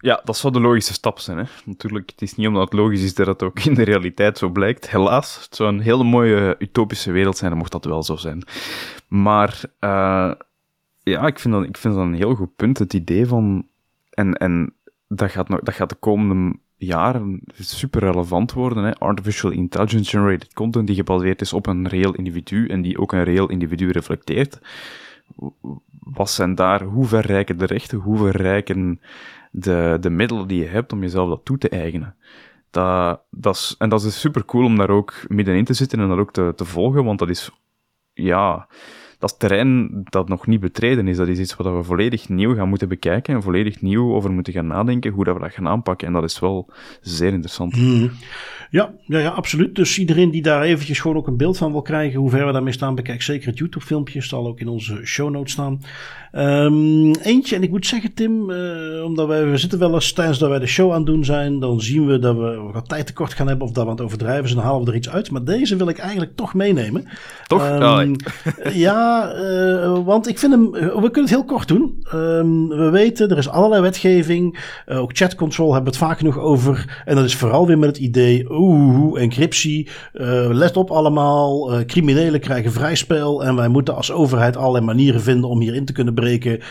Ja, dat zou de logische stap zijn. Hè? Natuurlijk, het is niet omdat het logisch is dat het ook in de realiteit zo blijkt. Helaas, het zou een hele mooie utopische wereld zijn, mocht dat wel zo zijn. Maar uh, ja, ik vind, dat, ik vind dat een heel goed punt. Het idee van. En, en dat, gaat nog, dat gaat de komende jaren super relevant worden. Hè? Artificial intelligence generated content die gebaseerd is op een reëel individu en die ook een reëel individu reflecteert. Wat zijn daar, hoe verrijken de rechten, hoe verrijken de, de middelen die je hebt om jezelf dat toe te eigenen? Dat, dat is, en dat is super cool om daar ook middenin te zitten en dat ook te, te volgen, want dat is, ja, dat is terrein dat nog niet betreden is. Dat is iets wat we volledig nieuw gaan moeten bekijken en volledig nieuw over moeten gaan nadenken, hoe dat we dat gaan aanpakken. En dat is wel zeer interessant. Mm. Ja, ja, ja, absoluut. Dus iedereen die daar eventjes gewoon ook een beeld van wil krijgen, hoe ver we daarmee staan, bekijk zeker het YouTube-filmpje. Zal ook in onze show notes staan. Um, eentje, en ik moet zeggen, Tim, uh, omdat wij, we zitten wel eens tijdens dat wij de show aan het doen zijn, dan zien we dat we wat tijd tekort gaan hebben of dat we aan het overdrijven zijn, dan halen we er iets uit. Maar deze wil ik eigenlijk toch meenemen. Toch? Um, ja, uh, want ik vind hem, we kunnen het heel kort doen. Um, we weten, er is allerlei wetgeving, uh, ook chat control hebben we het vaak genoeg over. En dat is vooral weer met het idee, oeh, encryptie, let op allemaal, criminelen krijgen vrij spel en wij moeten als overheid allerlei manieren vinden om hierin te kunnen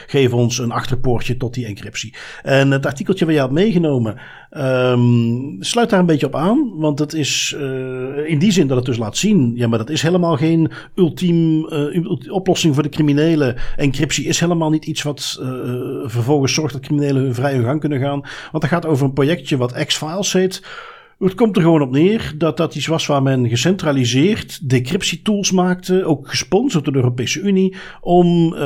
Geef ons een achterpoortje tot die encryptie. En het artikeltje wat je had meegenomen um, sluit daar een beetje op aan. Want het is uh, in die zin dat het dus laat zien. Ja, maar dat is helemaal geen ultiem uh, oplossing voor de criminelen. Encryptie is helemaal niet iets wat uh, vervolgens zorgt dat criminelen hun vrije gang kunnen gaan. Want het gaat over een projectje wat X-Files heet. Het komt er gewoon op neer dat dat iets was waar men gecentraliseerd decryptietools maakte, ook gesponsord door de Europese Unie, om uh,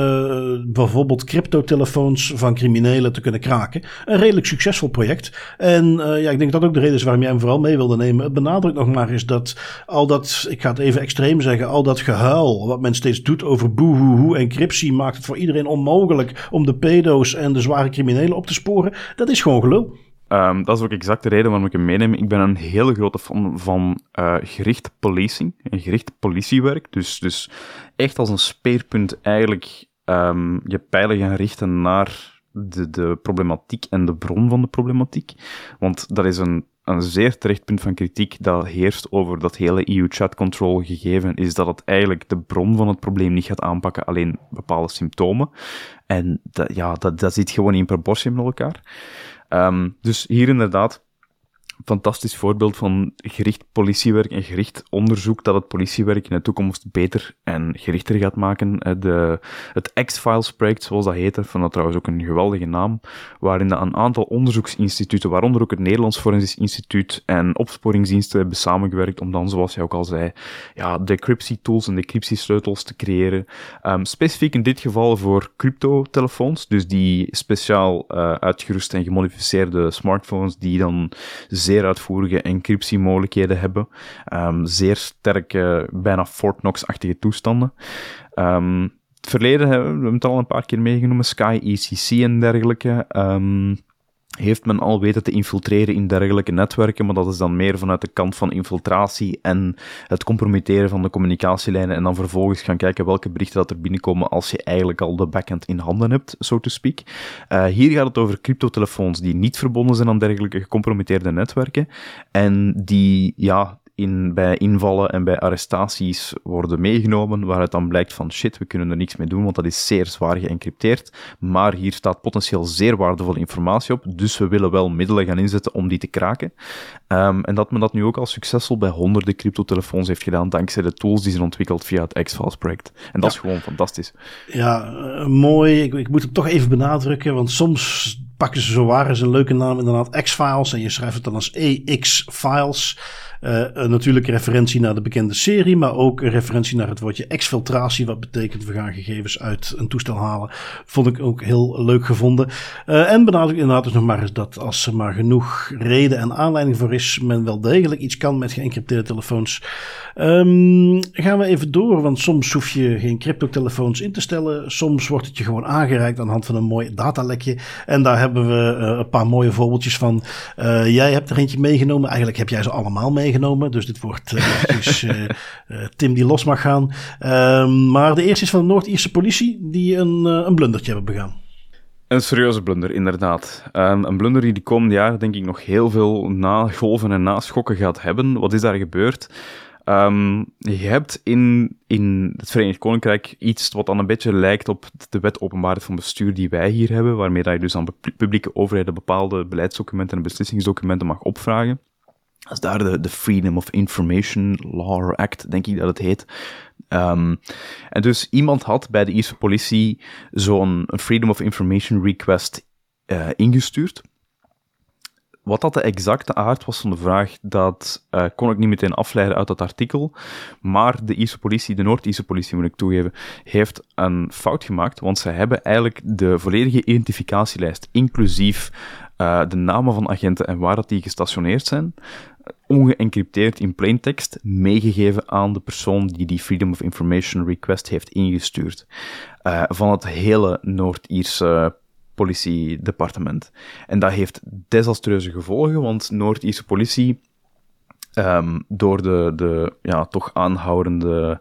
bijvoorbeeld cryptotelefoons van criminelen te kunnen kraken. Een redelijk succesvol project. En uh, ja, ik denk dat ook de reden is waarom jij hem vooral mee wilde nemen. Het benadrukt nog maar eens dat al dat, ik ga het even extreem zeggen, al dat gehuil wat men steeds doet over boehoehoe encryptie maakt het voor iedereen onmogelijk om de pedo's en de zware criminelen op te sporen. Dat is gewoon gelul. Um, dat is ook exact de reden waarom ik hem meeneem. Ik ben een hele grote fan van uh, gericht policing, en gericht politiewerk. Dus, dus echt als een speerpunt eigenlijk um, je pijlen gaan richten naar de, de problematiek en de bron van de problematiek. Want dat is een een zeer terecht punt van kritiek dat heerst over dat hele EU-chat control gegeven, is dat het eigenlijk de bron van het probleem niet gaat aanpakken, alleen bepaalde symptomen. En dat, ja, dat, dat zit gewoon in proportie met elkaar. Ehm, dus hier inderdaad fantastisch voorbeeld van gericht politiewerk en gericht onderzoek dat het politiewerk in de toekomst beter en gerichter gaat maken. De, het X-Files project, zoals dat heette, van dat trouwens ook een geweldige naam, waarin een aantal onderzoeksinstituten, waaronder ook het Nederlands Forensisch Instituut en opsporingsdiensten hebben samengewerkt om dan, zoals jij ook al zei, ja, decryptie-tools en decryptie-sleutels te creëren. Um, specifiek in dit geval voor crypto-telefoons, dus die speciaal uh, uitgeruste en gemodificeerde smartphones die dan zeer uitvoerige encryptiemogelijkheden hebben. Um, zeer sterke, bijna Fort Knox-achtige toestanden. Um, het verleden hebben we het al een paar keer meegenomen, Sky ECC en dergelijke. Um, heeft men al weten te infiltreren in dergelijke netwerken, maar dat is dan meer vanuit de kant van infiltratie en het compromitteren van de communicatielijnen en dan vervolgens gaan kijken welke berichten dat er binnenkomen als je eigenlijk al de backend in handen hebt, so to speak. Uh, hier gaat het over cryptotelefoons die niet verbonden zijn aan dergelijke gecompromitteerde netwerken en die, ja, in, bij invallen en bij arrestaties worden meegenomen, waaruit dan blijkt van shit, we kunnen er niks mee doen, want dat is zeer zwaar geëncrypteerd, maar hier staat potentieel zeer waardevolle informatie op, dus we willen wel middelen gaan inzetten om die te kraken. Um, en dat men dat nu ook al succesvol bij honderden cryptotelefoons heeft gedaan, dankzij de tools die zijn ontwikkeld via het X-Files project. En dat is gewoon fantastisch. Ja, uh, mooi. Ik, ik moet het toch even benadrukken, want soms pakken ze zo waar eens een leuke naam, inderdaad X-Files, en je schrijft het dan als EX-Files. Uh, natuurlijk een referentie naar de bekende serie, maar ook referentie naar het woordje exfiltratie, wat betekent we gaan gegevens uit een toestel halen. Vond ik ook heel leuk gevonden. Uh, en benadruk inderdaad dus nog maar eens dat als er maar genoeg reden en aanleiding voor is, men wel degelijk iets kan met geëncrypteerde telefoons. Um, gaan we even door, want soms hoef je geen cryptotelefoons in te stellen. Soms wordt het je gewoon aangereikt aan de hand van een mooi datalekje. En daar hebben we een paar mooie voorbeeldjes van. jij hebt er eentje meegenomen. Eigenlijk heb jij ze allemaal meegenomen Dus dit wordt uh, dus, uh, Tim die los mag gaan. Uh, maar de eerste is van de Noord-Ierse politie die een, een blundertje hebben begaan. Een serieuze blunder, inderdaad. Um, een blunder die de komende jaren denk ik nog heel veel nagolven en naschokken gaat hebben. Wat is daar gebeurd? Um, je hebt in, in het Verenigd Koninkrijk iets wat dan een beetje lijkt op de wet openbaarheid van bestuur die wij hier hebben, waarmee dat je dus aan publieke overheden bepaalde beleidsdocumenten en beslissingsdocumenten mag opvragen. Is daar de, Freedom of Information Law Act, denk ik dat het heet. Um, en dus iemand had bij de Ierse politie zo'n Freedom of Information request uh, ingestuurd. Wat dat de exacte aard was van de vraag, dat uh, kon ik niet meteen afleiden uit dat artikel. Maar de Ierse politie, de Noord-Ierse politie moet ik toegeven, heeft een fout gemaakt. Want ze hebben eigenlijk de volledige identificatielijst, inclusief uh, de namen van agenten en waar dat die gestationeerd zijn, ongeëncrypteerd in plaintext meegegeven aan de persoon die die Freedom of Information request heeft ingestuurd. Uh, van het hele Noord-Ierse politiedepartement. En dat heeft desastreuze gevolgen, want Noord-Ierse politie, um, door de, de ja, toch aanhoudende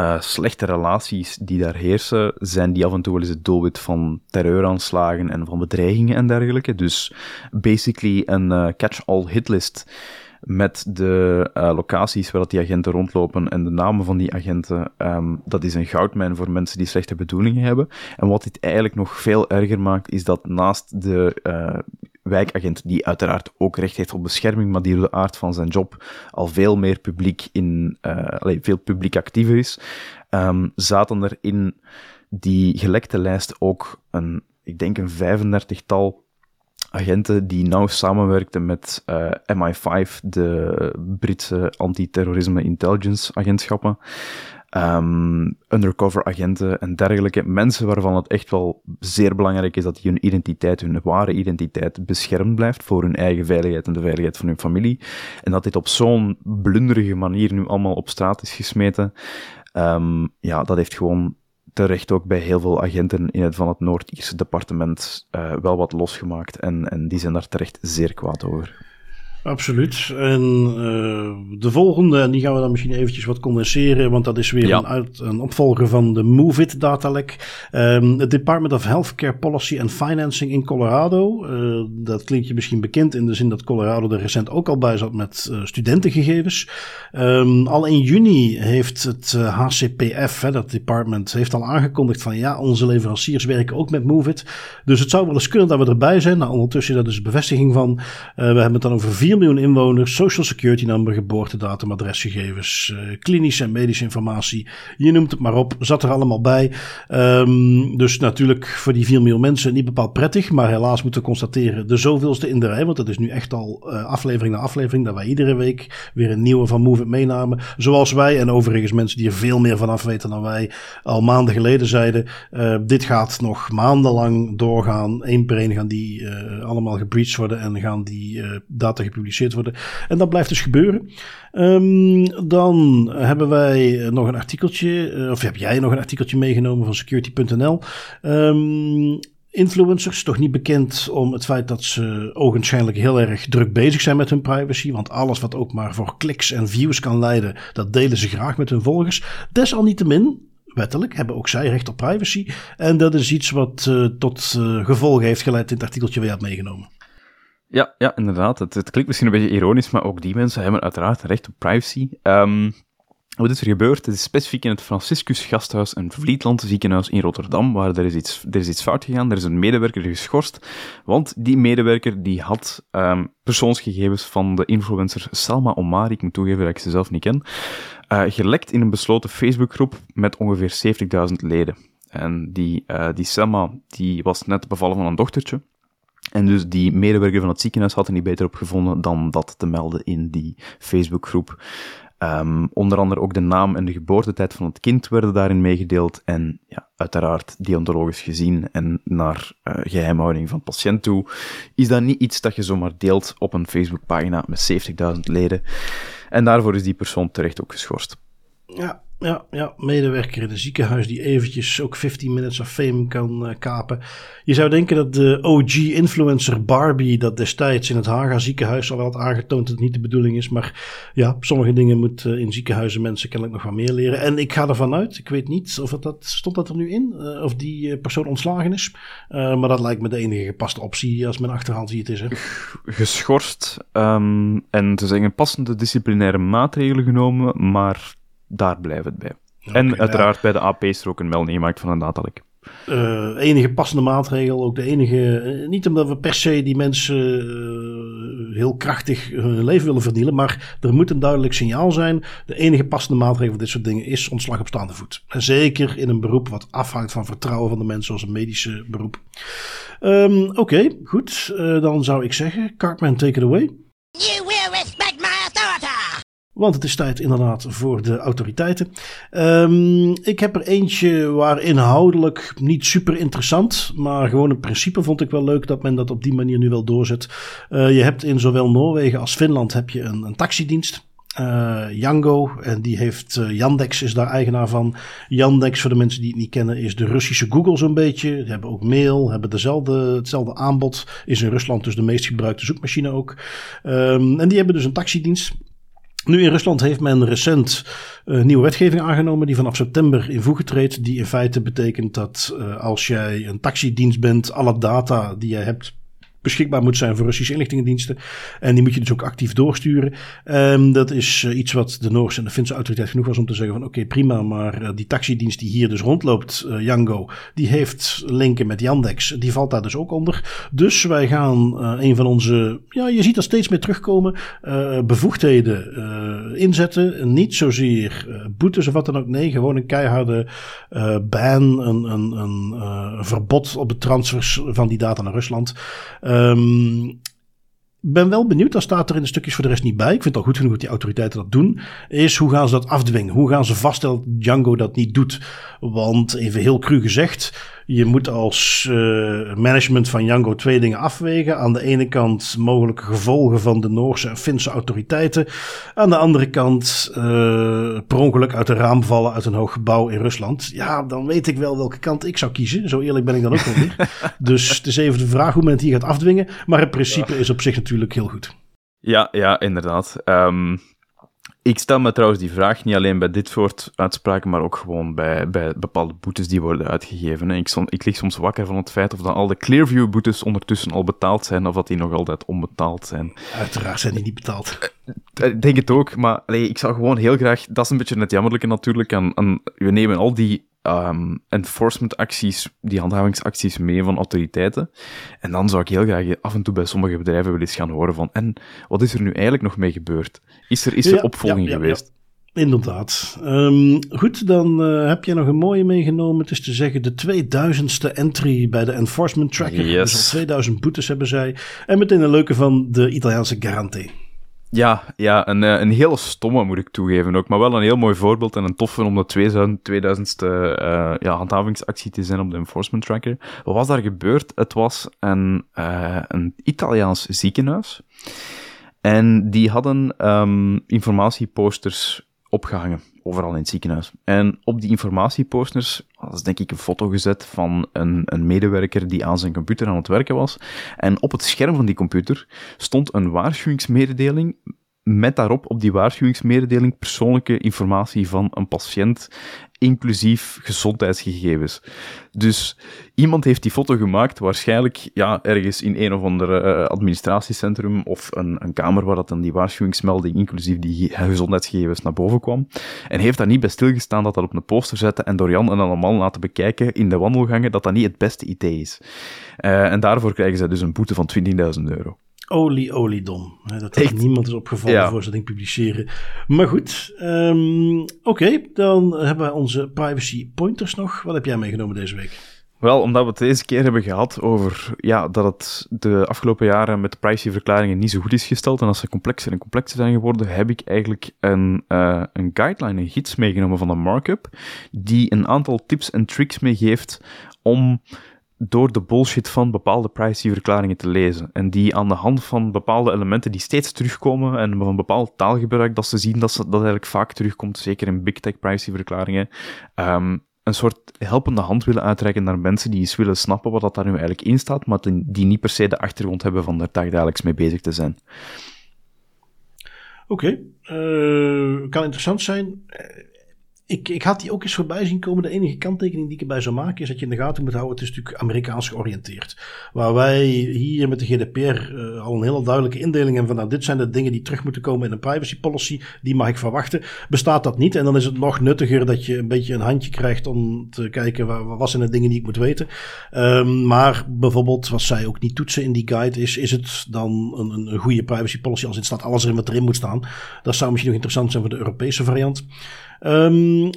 uh, slechte relaties die daar heersen, zijn die af en toe wel eens het doelwit van terreuraanslagen en van bedreigingen en dergelijke. Dus basically een uh, catch-all hitlist met de uh, locaties waar die agenten rondlopen en de namen van die agenten, um, dat is een goudmijn voor mensen die slechte bedoelingen hebben. En wat dit eigenlijk nog veel erger maakt, is dat naast de wijkagent, die uiteraard ook recht heeft op bescherming, maar die door de aard van zijn job al veel meer publiek in, uh, veel publiek actiever is, um, zaten er in die gelekte lijst ook een, ik denk een 35-tal agenten die nauw samenwerkten met uh, MI5, de Britse antiterrorisme intelligence agentschappen, um, undercover agenten en dergelijke mensen waarvan het echt wel zeer belangrijk is dat hun identiteit, hun ware identiteit, beschermd blijft voor hun eigen veiligheid en de veiligheid van hun familie. En dat dit op zo'n blunderige manier nu allemaal op straat is gesmeten, um, ja, dat heeft gewoon terecht ook bij heel veel agenten in het, van het Noord-Ierse departement uh, wel wat losgemaakt. En, en die zijn daar terecht zeer kwaad over. Absoluut. En uh, de volgende, en die gaan we dan misschien eventjes wat condenseren, want dat is weer een, uit, een opvolger van de MOVE-IT datalek. Um, het Department of Healthcare Policy and Financing in Colorado. Uh, dat klinkt je misschien bekend in de zin dat Colorado er recent ook al bij zat met uh, studentengegevens. Um, al in juni heeft het HCPF, hè, dat department, heeft al aangekondigd van ja, onze leveranciers werken ook met MOVE-IT. Dus het zou wel eens kunnen dat we erbij zijn. Nou, ondertussen dat is de bevestiging van. we hebben het dan over 4 miljoen inwoners, social security number, geboortedatum, adresgegevens, uh, klinische en medische informatie. Je noemt het maar op, zat er allemaal bij. Um, dus natuurlijk voor die 4 miljoen mensen niet bepaald prettig, maar helaas moeten we constateren de zoveelste in de rij, want dat is nu echt al uh, aflevering na aflevering, dat wij iedere week weer een nieuwe van Move It meenamen. Zoals wij en overigens mensen die er veel meer van af weten dan wij al maanden geleden zeiden. Uh, dit gaat nog maandenlang doorgaan. Eén per één gaan die allemaal gebreached worden en gaan die data gepubliceerd worden. En dat blijft dus gebeuren. Um, dan hebben wij nog een artikeltje, uh, of heb jij nog een artikeltje meegenomen van security.nl. Ehm, influencers, toch niet bekend om het feit dat ze ogenschijnlijk heel erg druk bezig zijn met hun privacy. Want alles wat ook maar voor kliks en views kan leiden, dat delen ze graag met hun volgers. Desalniettemin, wettelijk, hebben ook zij recht op privacy. En dat is iets wat uh, tot uh, gevolgen heeft geleid in het artikeltje waar je hebt meegenomen. Ja, ja inderdaad. Het, het, klinkt misschien een beetje ironisch, maar ook die mensen hebben uiteraard recht op privacy. Um, wat is er gebeurd? Het is specifiek in het Franciscus Gasthuis en Vlietland ziekenhuis in Rotterdam, waar er is iets, er is iets fout gegaan. Er is een medewerker geschorst, want die medewerker die had um, persoonsgegevens van de influencer Salma Omari, ik moet toegeven dat ik ze zelf niet ken, uh, gelekt in een besloten Facebookgroep met ongeveer 70.000 leden. En die, uh, die Selma die was net bevallen van een dochtertje. En dus die medewerker van het ziekenhuis had er niet beter op gevonden dan dat te melden in die Facebookgroep. Um, onder andere ook de naam en de geboortetijd van het kind werden daarin meegedeeld. En ja, uiteraard deontologisch gezien en naar uh, geheimhouding van patiënt toe, is dat niet iets dat je zomaar deelt op een Facebookpagina met 70.000 leden. En daarvoor is die persoon terecht ook geschorst. Ja, ja, ja, medewerker in een ziekenhuis die eventjes ook 15 minutes of fame kan uh, kapen. Je zou denken dat de OG-influencer Barbie dat destijds in het Haga ziekenhuis al wel had aangetoond dat het niet de bedoeling is. Maar ja, sommige dingen moeten uh, in ziekenhuizen mensen kennelijk nog wat meer leren. En ik ga ervan uit, ik weet niet of het dat, stond dat er nu in, uh, of die persoon ontslagen is. maar dat lijkt me de enige gepaste optie als men achterhaald ziet is. Hè. Geschorst um, en te zeggen passende disciplinaire maatregelen genomen, maar daar blijft het bij. en uiteraard bij de AP is er ook een melding gemaakt van een datalek. Uh, enige passende maatregel, ook de enige. Uh, niet omdat we per se die mensen uh, heel krachtig hun leven willen verdienen, maar er moet een duidelijk signaal zijn. De enige passende maatregel voor dit soort dingen is ontslag op staande voet. En zeker in een beroep wat afhangt van vertrouwen van de mensen, zoals een medische beroep. Um, Oké, okay, goed. dan zou ik zeggen, Cartman, take it away. You want het is tijd inderdaad voor de autoriteiten. Um, ik heb er eentje waar inhoudelijk niet super interessant, maar gewoon het principe vond ik wel leuk dat men dat op die manier nu wel doorzet. Uh, je hebt in zowel Noorwegen als Finland heb je een, een taxidienst. Uh, Yango, en die heeft uh, Yandex is daar eigenaar van. Yandex, voor de mensen die het niet kennen, is de Russische Google zo'n beetje. Die hebben ook mail, hebben dezelfde, hetzelfde aanbod. Is in Rusland dus de meest gebruikte zoekmachine ook. Um, en die hebben dus een taxidienst. Nu in Rusland heeft men recent uh, nieuwe wetgeving aangenomen die vanaf september in voege treedt. Die in feite betekent dat uh, als jij een taxidienst bent, alle data die jij hebt beschikbaar moet zijn voor Russische inlichtingendiensten. En die moet je dus ook actief doorsturen. Um, dat is uh, iets wat de Noorse en de Finse autoriteit genoeg was om te zeggen van oké prima, maar uh, die taxidienst die hier dus rondloopt, uh, Yango, die heeft linken met Yandex. Die valt daar dus ook onder. Dus wij gaan een van onze, ja je ziet dat steeds meer terugkomen, bevoegdheden inzetten. Niet zozeer boetes of wat dan ook. Nee, gewoon een keiharde ban, een, een, een verbod op de transfers van die data naar Rusland. Um, ben wel benieuwd, daar staat er in de stukjes voor de rest niet bij. Ik vind het al goed genoeg dat die autoriteiten dat doen. Is hoe gaan ze dat afdwingen? Hoe gaan ze vaststellen dat Django dat niet doet? Want even heel cru gezegd, je moet als uh, management van Django twee dingen afwegen. Aan de ene kant mogelijke gevolgen van de Noorse en Finse autoriteiten. Aan de andere kant uh, per ongeluk uit een raam vallen uit een hoog gebouw in Rusland. Ja, dan weet ik wel welke kant ik zou kiezen. Zo eerlijk ben ik dan ook nog niet. dus het is even de vraag hoe men het hier gaat afdwingen. Maar het principe is op zich natuurlijk heel goed. Ja, ja, inderdaad. Ehm, ik stel me trouwens die vraag niet alleen bij dit soort uitspraken, maar ook gewoon bij, bij bepaalde boetes die worden uitgegeven. Ik, ik lig soms wakker van het feit of dan al de Clearview-boetes ondertussen al betaald zijn, of dat die nog altijd onbetaald zijn. Uiteraard zijn die niet betaald. Eh, ik denk het ook, maar allee, ik zou gewoon heel graag... Dat is een beetje het jammerlijke natuurlijk. Aan, aan, we nemen al die um, enforcement acties, die handhavingsacties mee van autoriteiten. En dan zou ik heel graag af en toe bij sommige bedrijven willen eens gaan horen van en wat is er nu eigenlijk nog mee gebeurd? Is er, is er opvolging geweest? Inderdaad. Um, goed, dan uh, heb je nog een mooie meegenomen. Het is te zeggen de 2000ste entry bij de Enforcement Tracker. Yes. Dus 2000 boetes hebben zij. En meteen een leuke van de Italiaanse Garante. Ja, ja een, eh, een hele stomme moet ik toegeven ook, maar wel een heel mooi voorbeeld en een toffe om de 2000ste uh, ja, handhavingsactie te zijn op de Enforcement Tracker. Wat was daar gebeurd? Het was een, uh, een Italiaans ziekenhuis en die hadden um, informatieposters opgehangen, overal in het ziekenhuis. En op die informatieposters was denk ik een foto gezet van een, een medewerker die aan zijn computer aan het werken was. En op het scherm van die computer stond een waarschuwingsmededeling met daarop op die waarschuwingsmededeling persoonlijke informatie van een patiënt inclusief gezondheidsgegevens. Dus iemand heeft die foto gemaakt, waarschijnlijk ja, ergens in een of ander uh, administratiecentrum of een, een kamer waar dat dan die waarschuwingsmelding inclusief die gezondheidsgegevens naar boven kwam. En heeft daar niet bij stilgestaan dat dat op een poster zetten en door Jan en allemaal laten bekijken in de wandelgangen dat dat niet het beste idee is. Uh, en daarvoor krijgen zij dus een boete van 20.000 euro. Olie, oliedom. Dat er niemand is opgevallen voor ze ding publiceren. Maar goed, um, oké. Okay, dan hebben we onze privacy pointers nog. Wat heb jij meegenomen deze week? Wel, omdat we het deze keer hebben gehad over ja, dat het de afgelopen jaren met privacyverklaringen niet zo goed is gesteld en dat ze complexer en complexer zijn geworden, heb ik eigenlijk een, uh, een guideline, een gids meegenomen van de markup, die een aantal tips en tricks meegeeft om door de bullshit van bepaalde privacyverklaringen te lezen. En die aan de hand van bepaalde elementen die steeds terugkomen en van bepaald taalgebruik, dat ze zien dat dat eigenlijk vaak terugkomt, zeker in big tech privacyverklaringen, um, een soort helpende hand willen uitreiken naar mensen die eens willen snappen wat dat daar nu eigenlijk in staat, maar die niet per se de achtergrond hebben van daar dagelijks mee bezig te zijn. Oké, uh, kan interessant zijn ik, ik had die ook eens voorbij zien komen. De enige kanttekening die ik erbij zou maken is dat je in de gaten moet houden. Het is natuurlijk Amerikaans georiënteerd. Waar wij hier met de GDPR uh, al een hele duidelijke indeling hebben van nou, dit zijn de dingen die terug moeten komen in een privacy policy. Die mag ik verwachten. Bestaat dat niet? En dan is het nog nuttiger dat je een beetje een handje krijgt om te kijken waar, wat zijn de dingen die ik moet weten. Um, maar bijvoorbeeld, wat zij ook niet toetsen in die guide is, is het dan een, een goede privacy policy als het staat alles erin wat erin moet staan. Dat zou misschien nog interessant zijn voor de Europese variant. Um,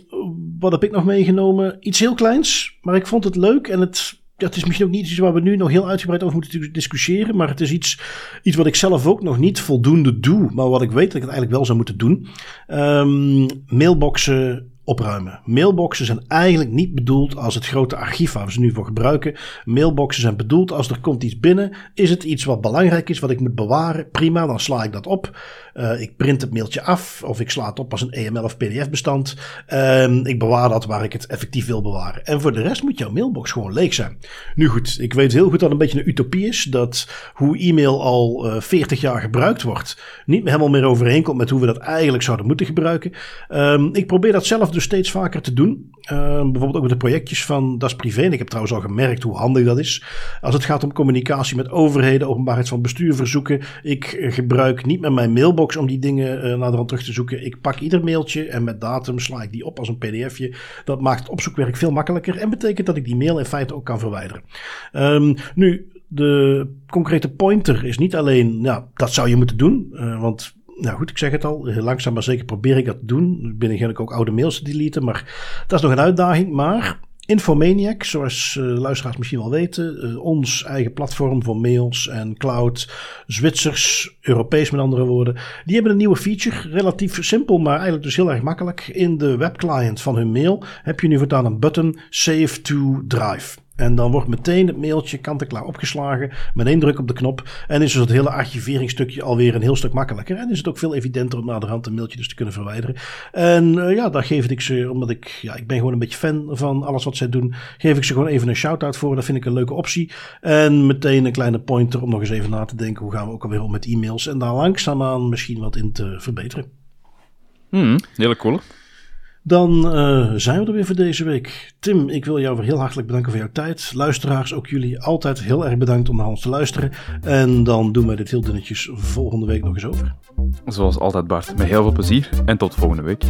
wat heb ik nog meegenomen? Iets heel kleins, maar ik vond het leuk en het ja, het is misschien ook niet iets waar we nu nog heel uitgebreid over moeten discussiëren. Maar het is iets, iets wat ik zelf ook nog niet voldoende doe. Maar wat ik weet dat ik het eigenlijk wel zou moeten doen. Um, mailboxen opruimen. Mailboxen zijn eigenlijk niet bedoeld als het grote archief waar we ze nu voor gebruiken. Mailboxen zijn bedoeld als er komt iets binnen. Is het iets wat belangrijk is, wat ik moet bewaren? Prima, dan sla ik dat op. Uh, ik print het mailtje af of ik sla het op als een EML of PDF bestand. Uh, ik bewaar dat waar ik het effectief wil bewaren. En voor de rest moet jouw mailbox gewoon leeg zijn. Nu goed, ik weet heel goed dat het een beetje een utopie is. Dat hoe e-mail al uh, eh, 40 jaar gebruikt wordt, niet helemaal meer overeenkomt met hoe we dat eigenlijk zouden moeten gebruiken. Um, ik probeer dat zelf dus steeds vaker te doen. Uh, bijvoorbeeld ook met de projectjes van Das Privé. En ik heb trouwens al gemerkt hoe handig dat is. Als het gaat om communicatie met overheden, openbaarheid van bestuurverzoeken. Ik gebruik niet meer mijn mailbox om die dingen uh, naar de terug te zoeken. Ik pak ieder mailtje en met datum sla ik die op als een pdfje. Dat maakt opzoekwerk veel makkelijker. En betekent dat ik die mail in feite ook kan verwijderen. Um, nu, de concrete pointer is niet alleen, ja, dat zou je moeten doen. Uh, want nou goed, ik zeg het al, langzaam maar zeker probeer ik dat te doen. Ik ben eigenlijk ook oude mails te deleten, maar dat is nog een uitdaging. Maar Infomaniac, zoals uh, luisteraars misschien wel weten, uh, ons eigen platform voor mails en cloud, Zwitsers, Europees met andere woorden, die hebben een nieuwe feature, relatief simpel, maar eigenlijk dus heel erg makkelijk. In de webclient van hun mail heb je nu voortaan een button Save to Drive. En dan wordt meteen het mailtje kant-en-klaar opgeslagen. Met één druk op de knop. En is dus het hele archiveringsstukje alweer een heel stuk makkelijker. En is het ook veel evidenter om naderhand een mailtje dus te kunnen verwijderen. En uh, ja, daar geef ik ze, omdat ik, ja, ik ben gewoon een beetje fan van alles wat zij doen. Geef ik ze gewoon even een shout-out voor. Dat vind ik een leuke optie. En meteen een kleine pointer om nog eens even na te denken. Hoe gaan we ook alweer om met e-mails. En daar langzaamaan misschien wat in te verbeteren. Hmm, hele cool. Dan uh, zijn we er weer voor deze week. Tim, ik wil jou weer heel hartelijk bedanken voor jouw tijd. Luisteraars, ook jullie altijd heel erg bedankt om naar ons te luisteren. En dan doen wij dit heel dunnetjes volgende week nog eens over. Zoals altijd Bart, met heel veel plezier en tot volgende week.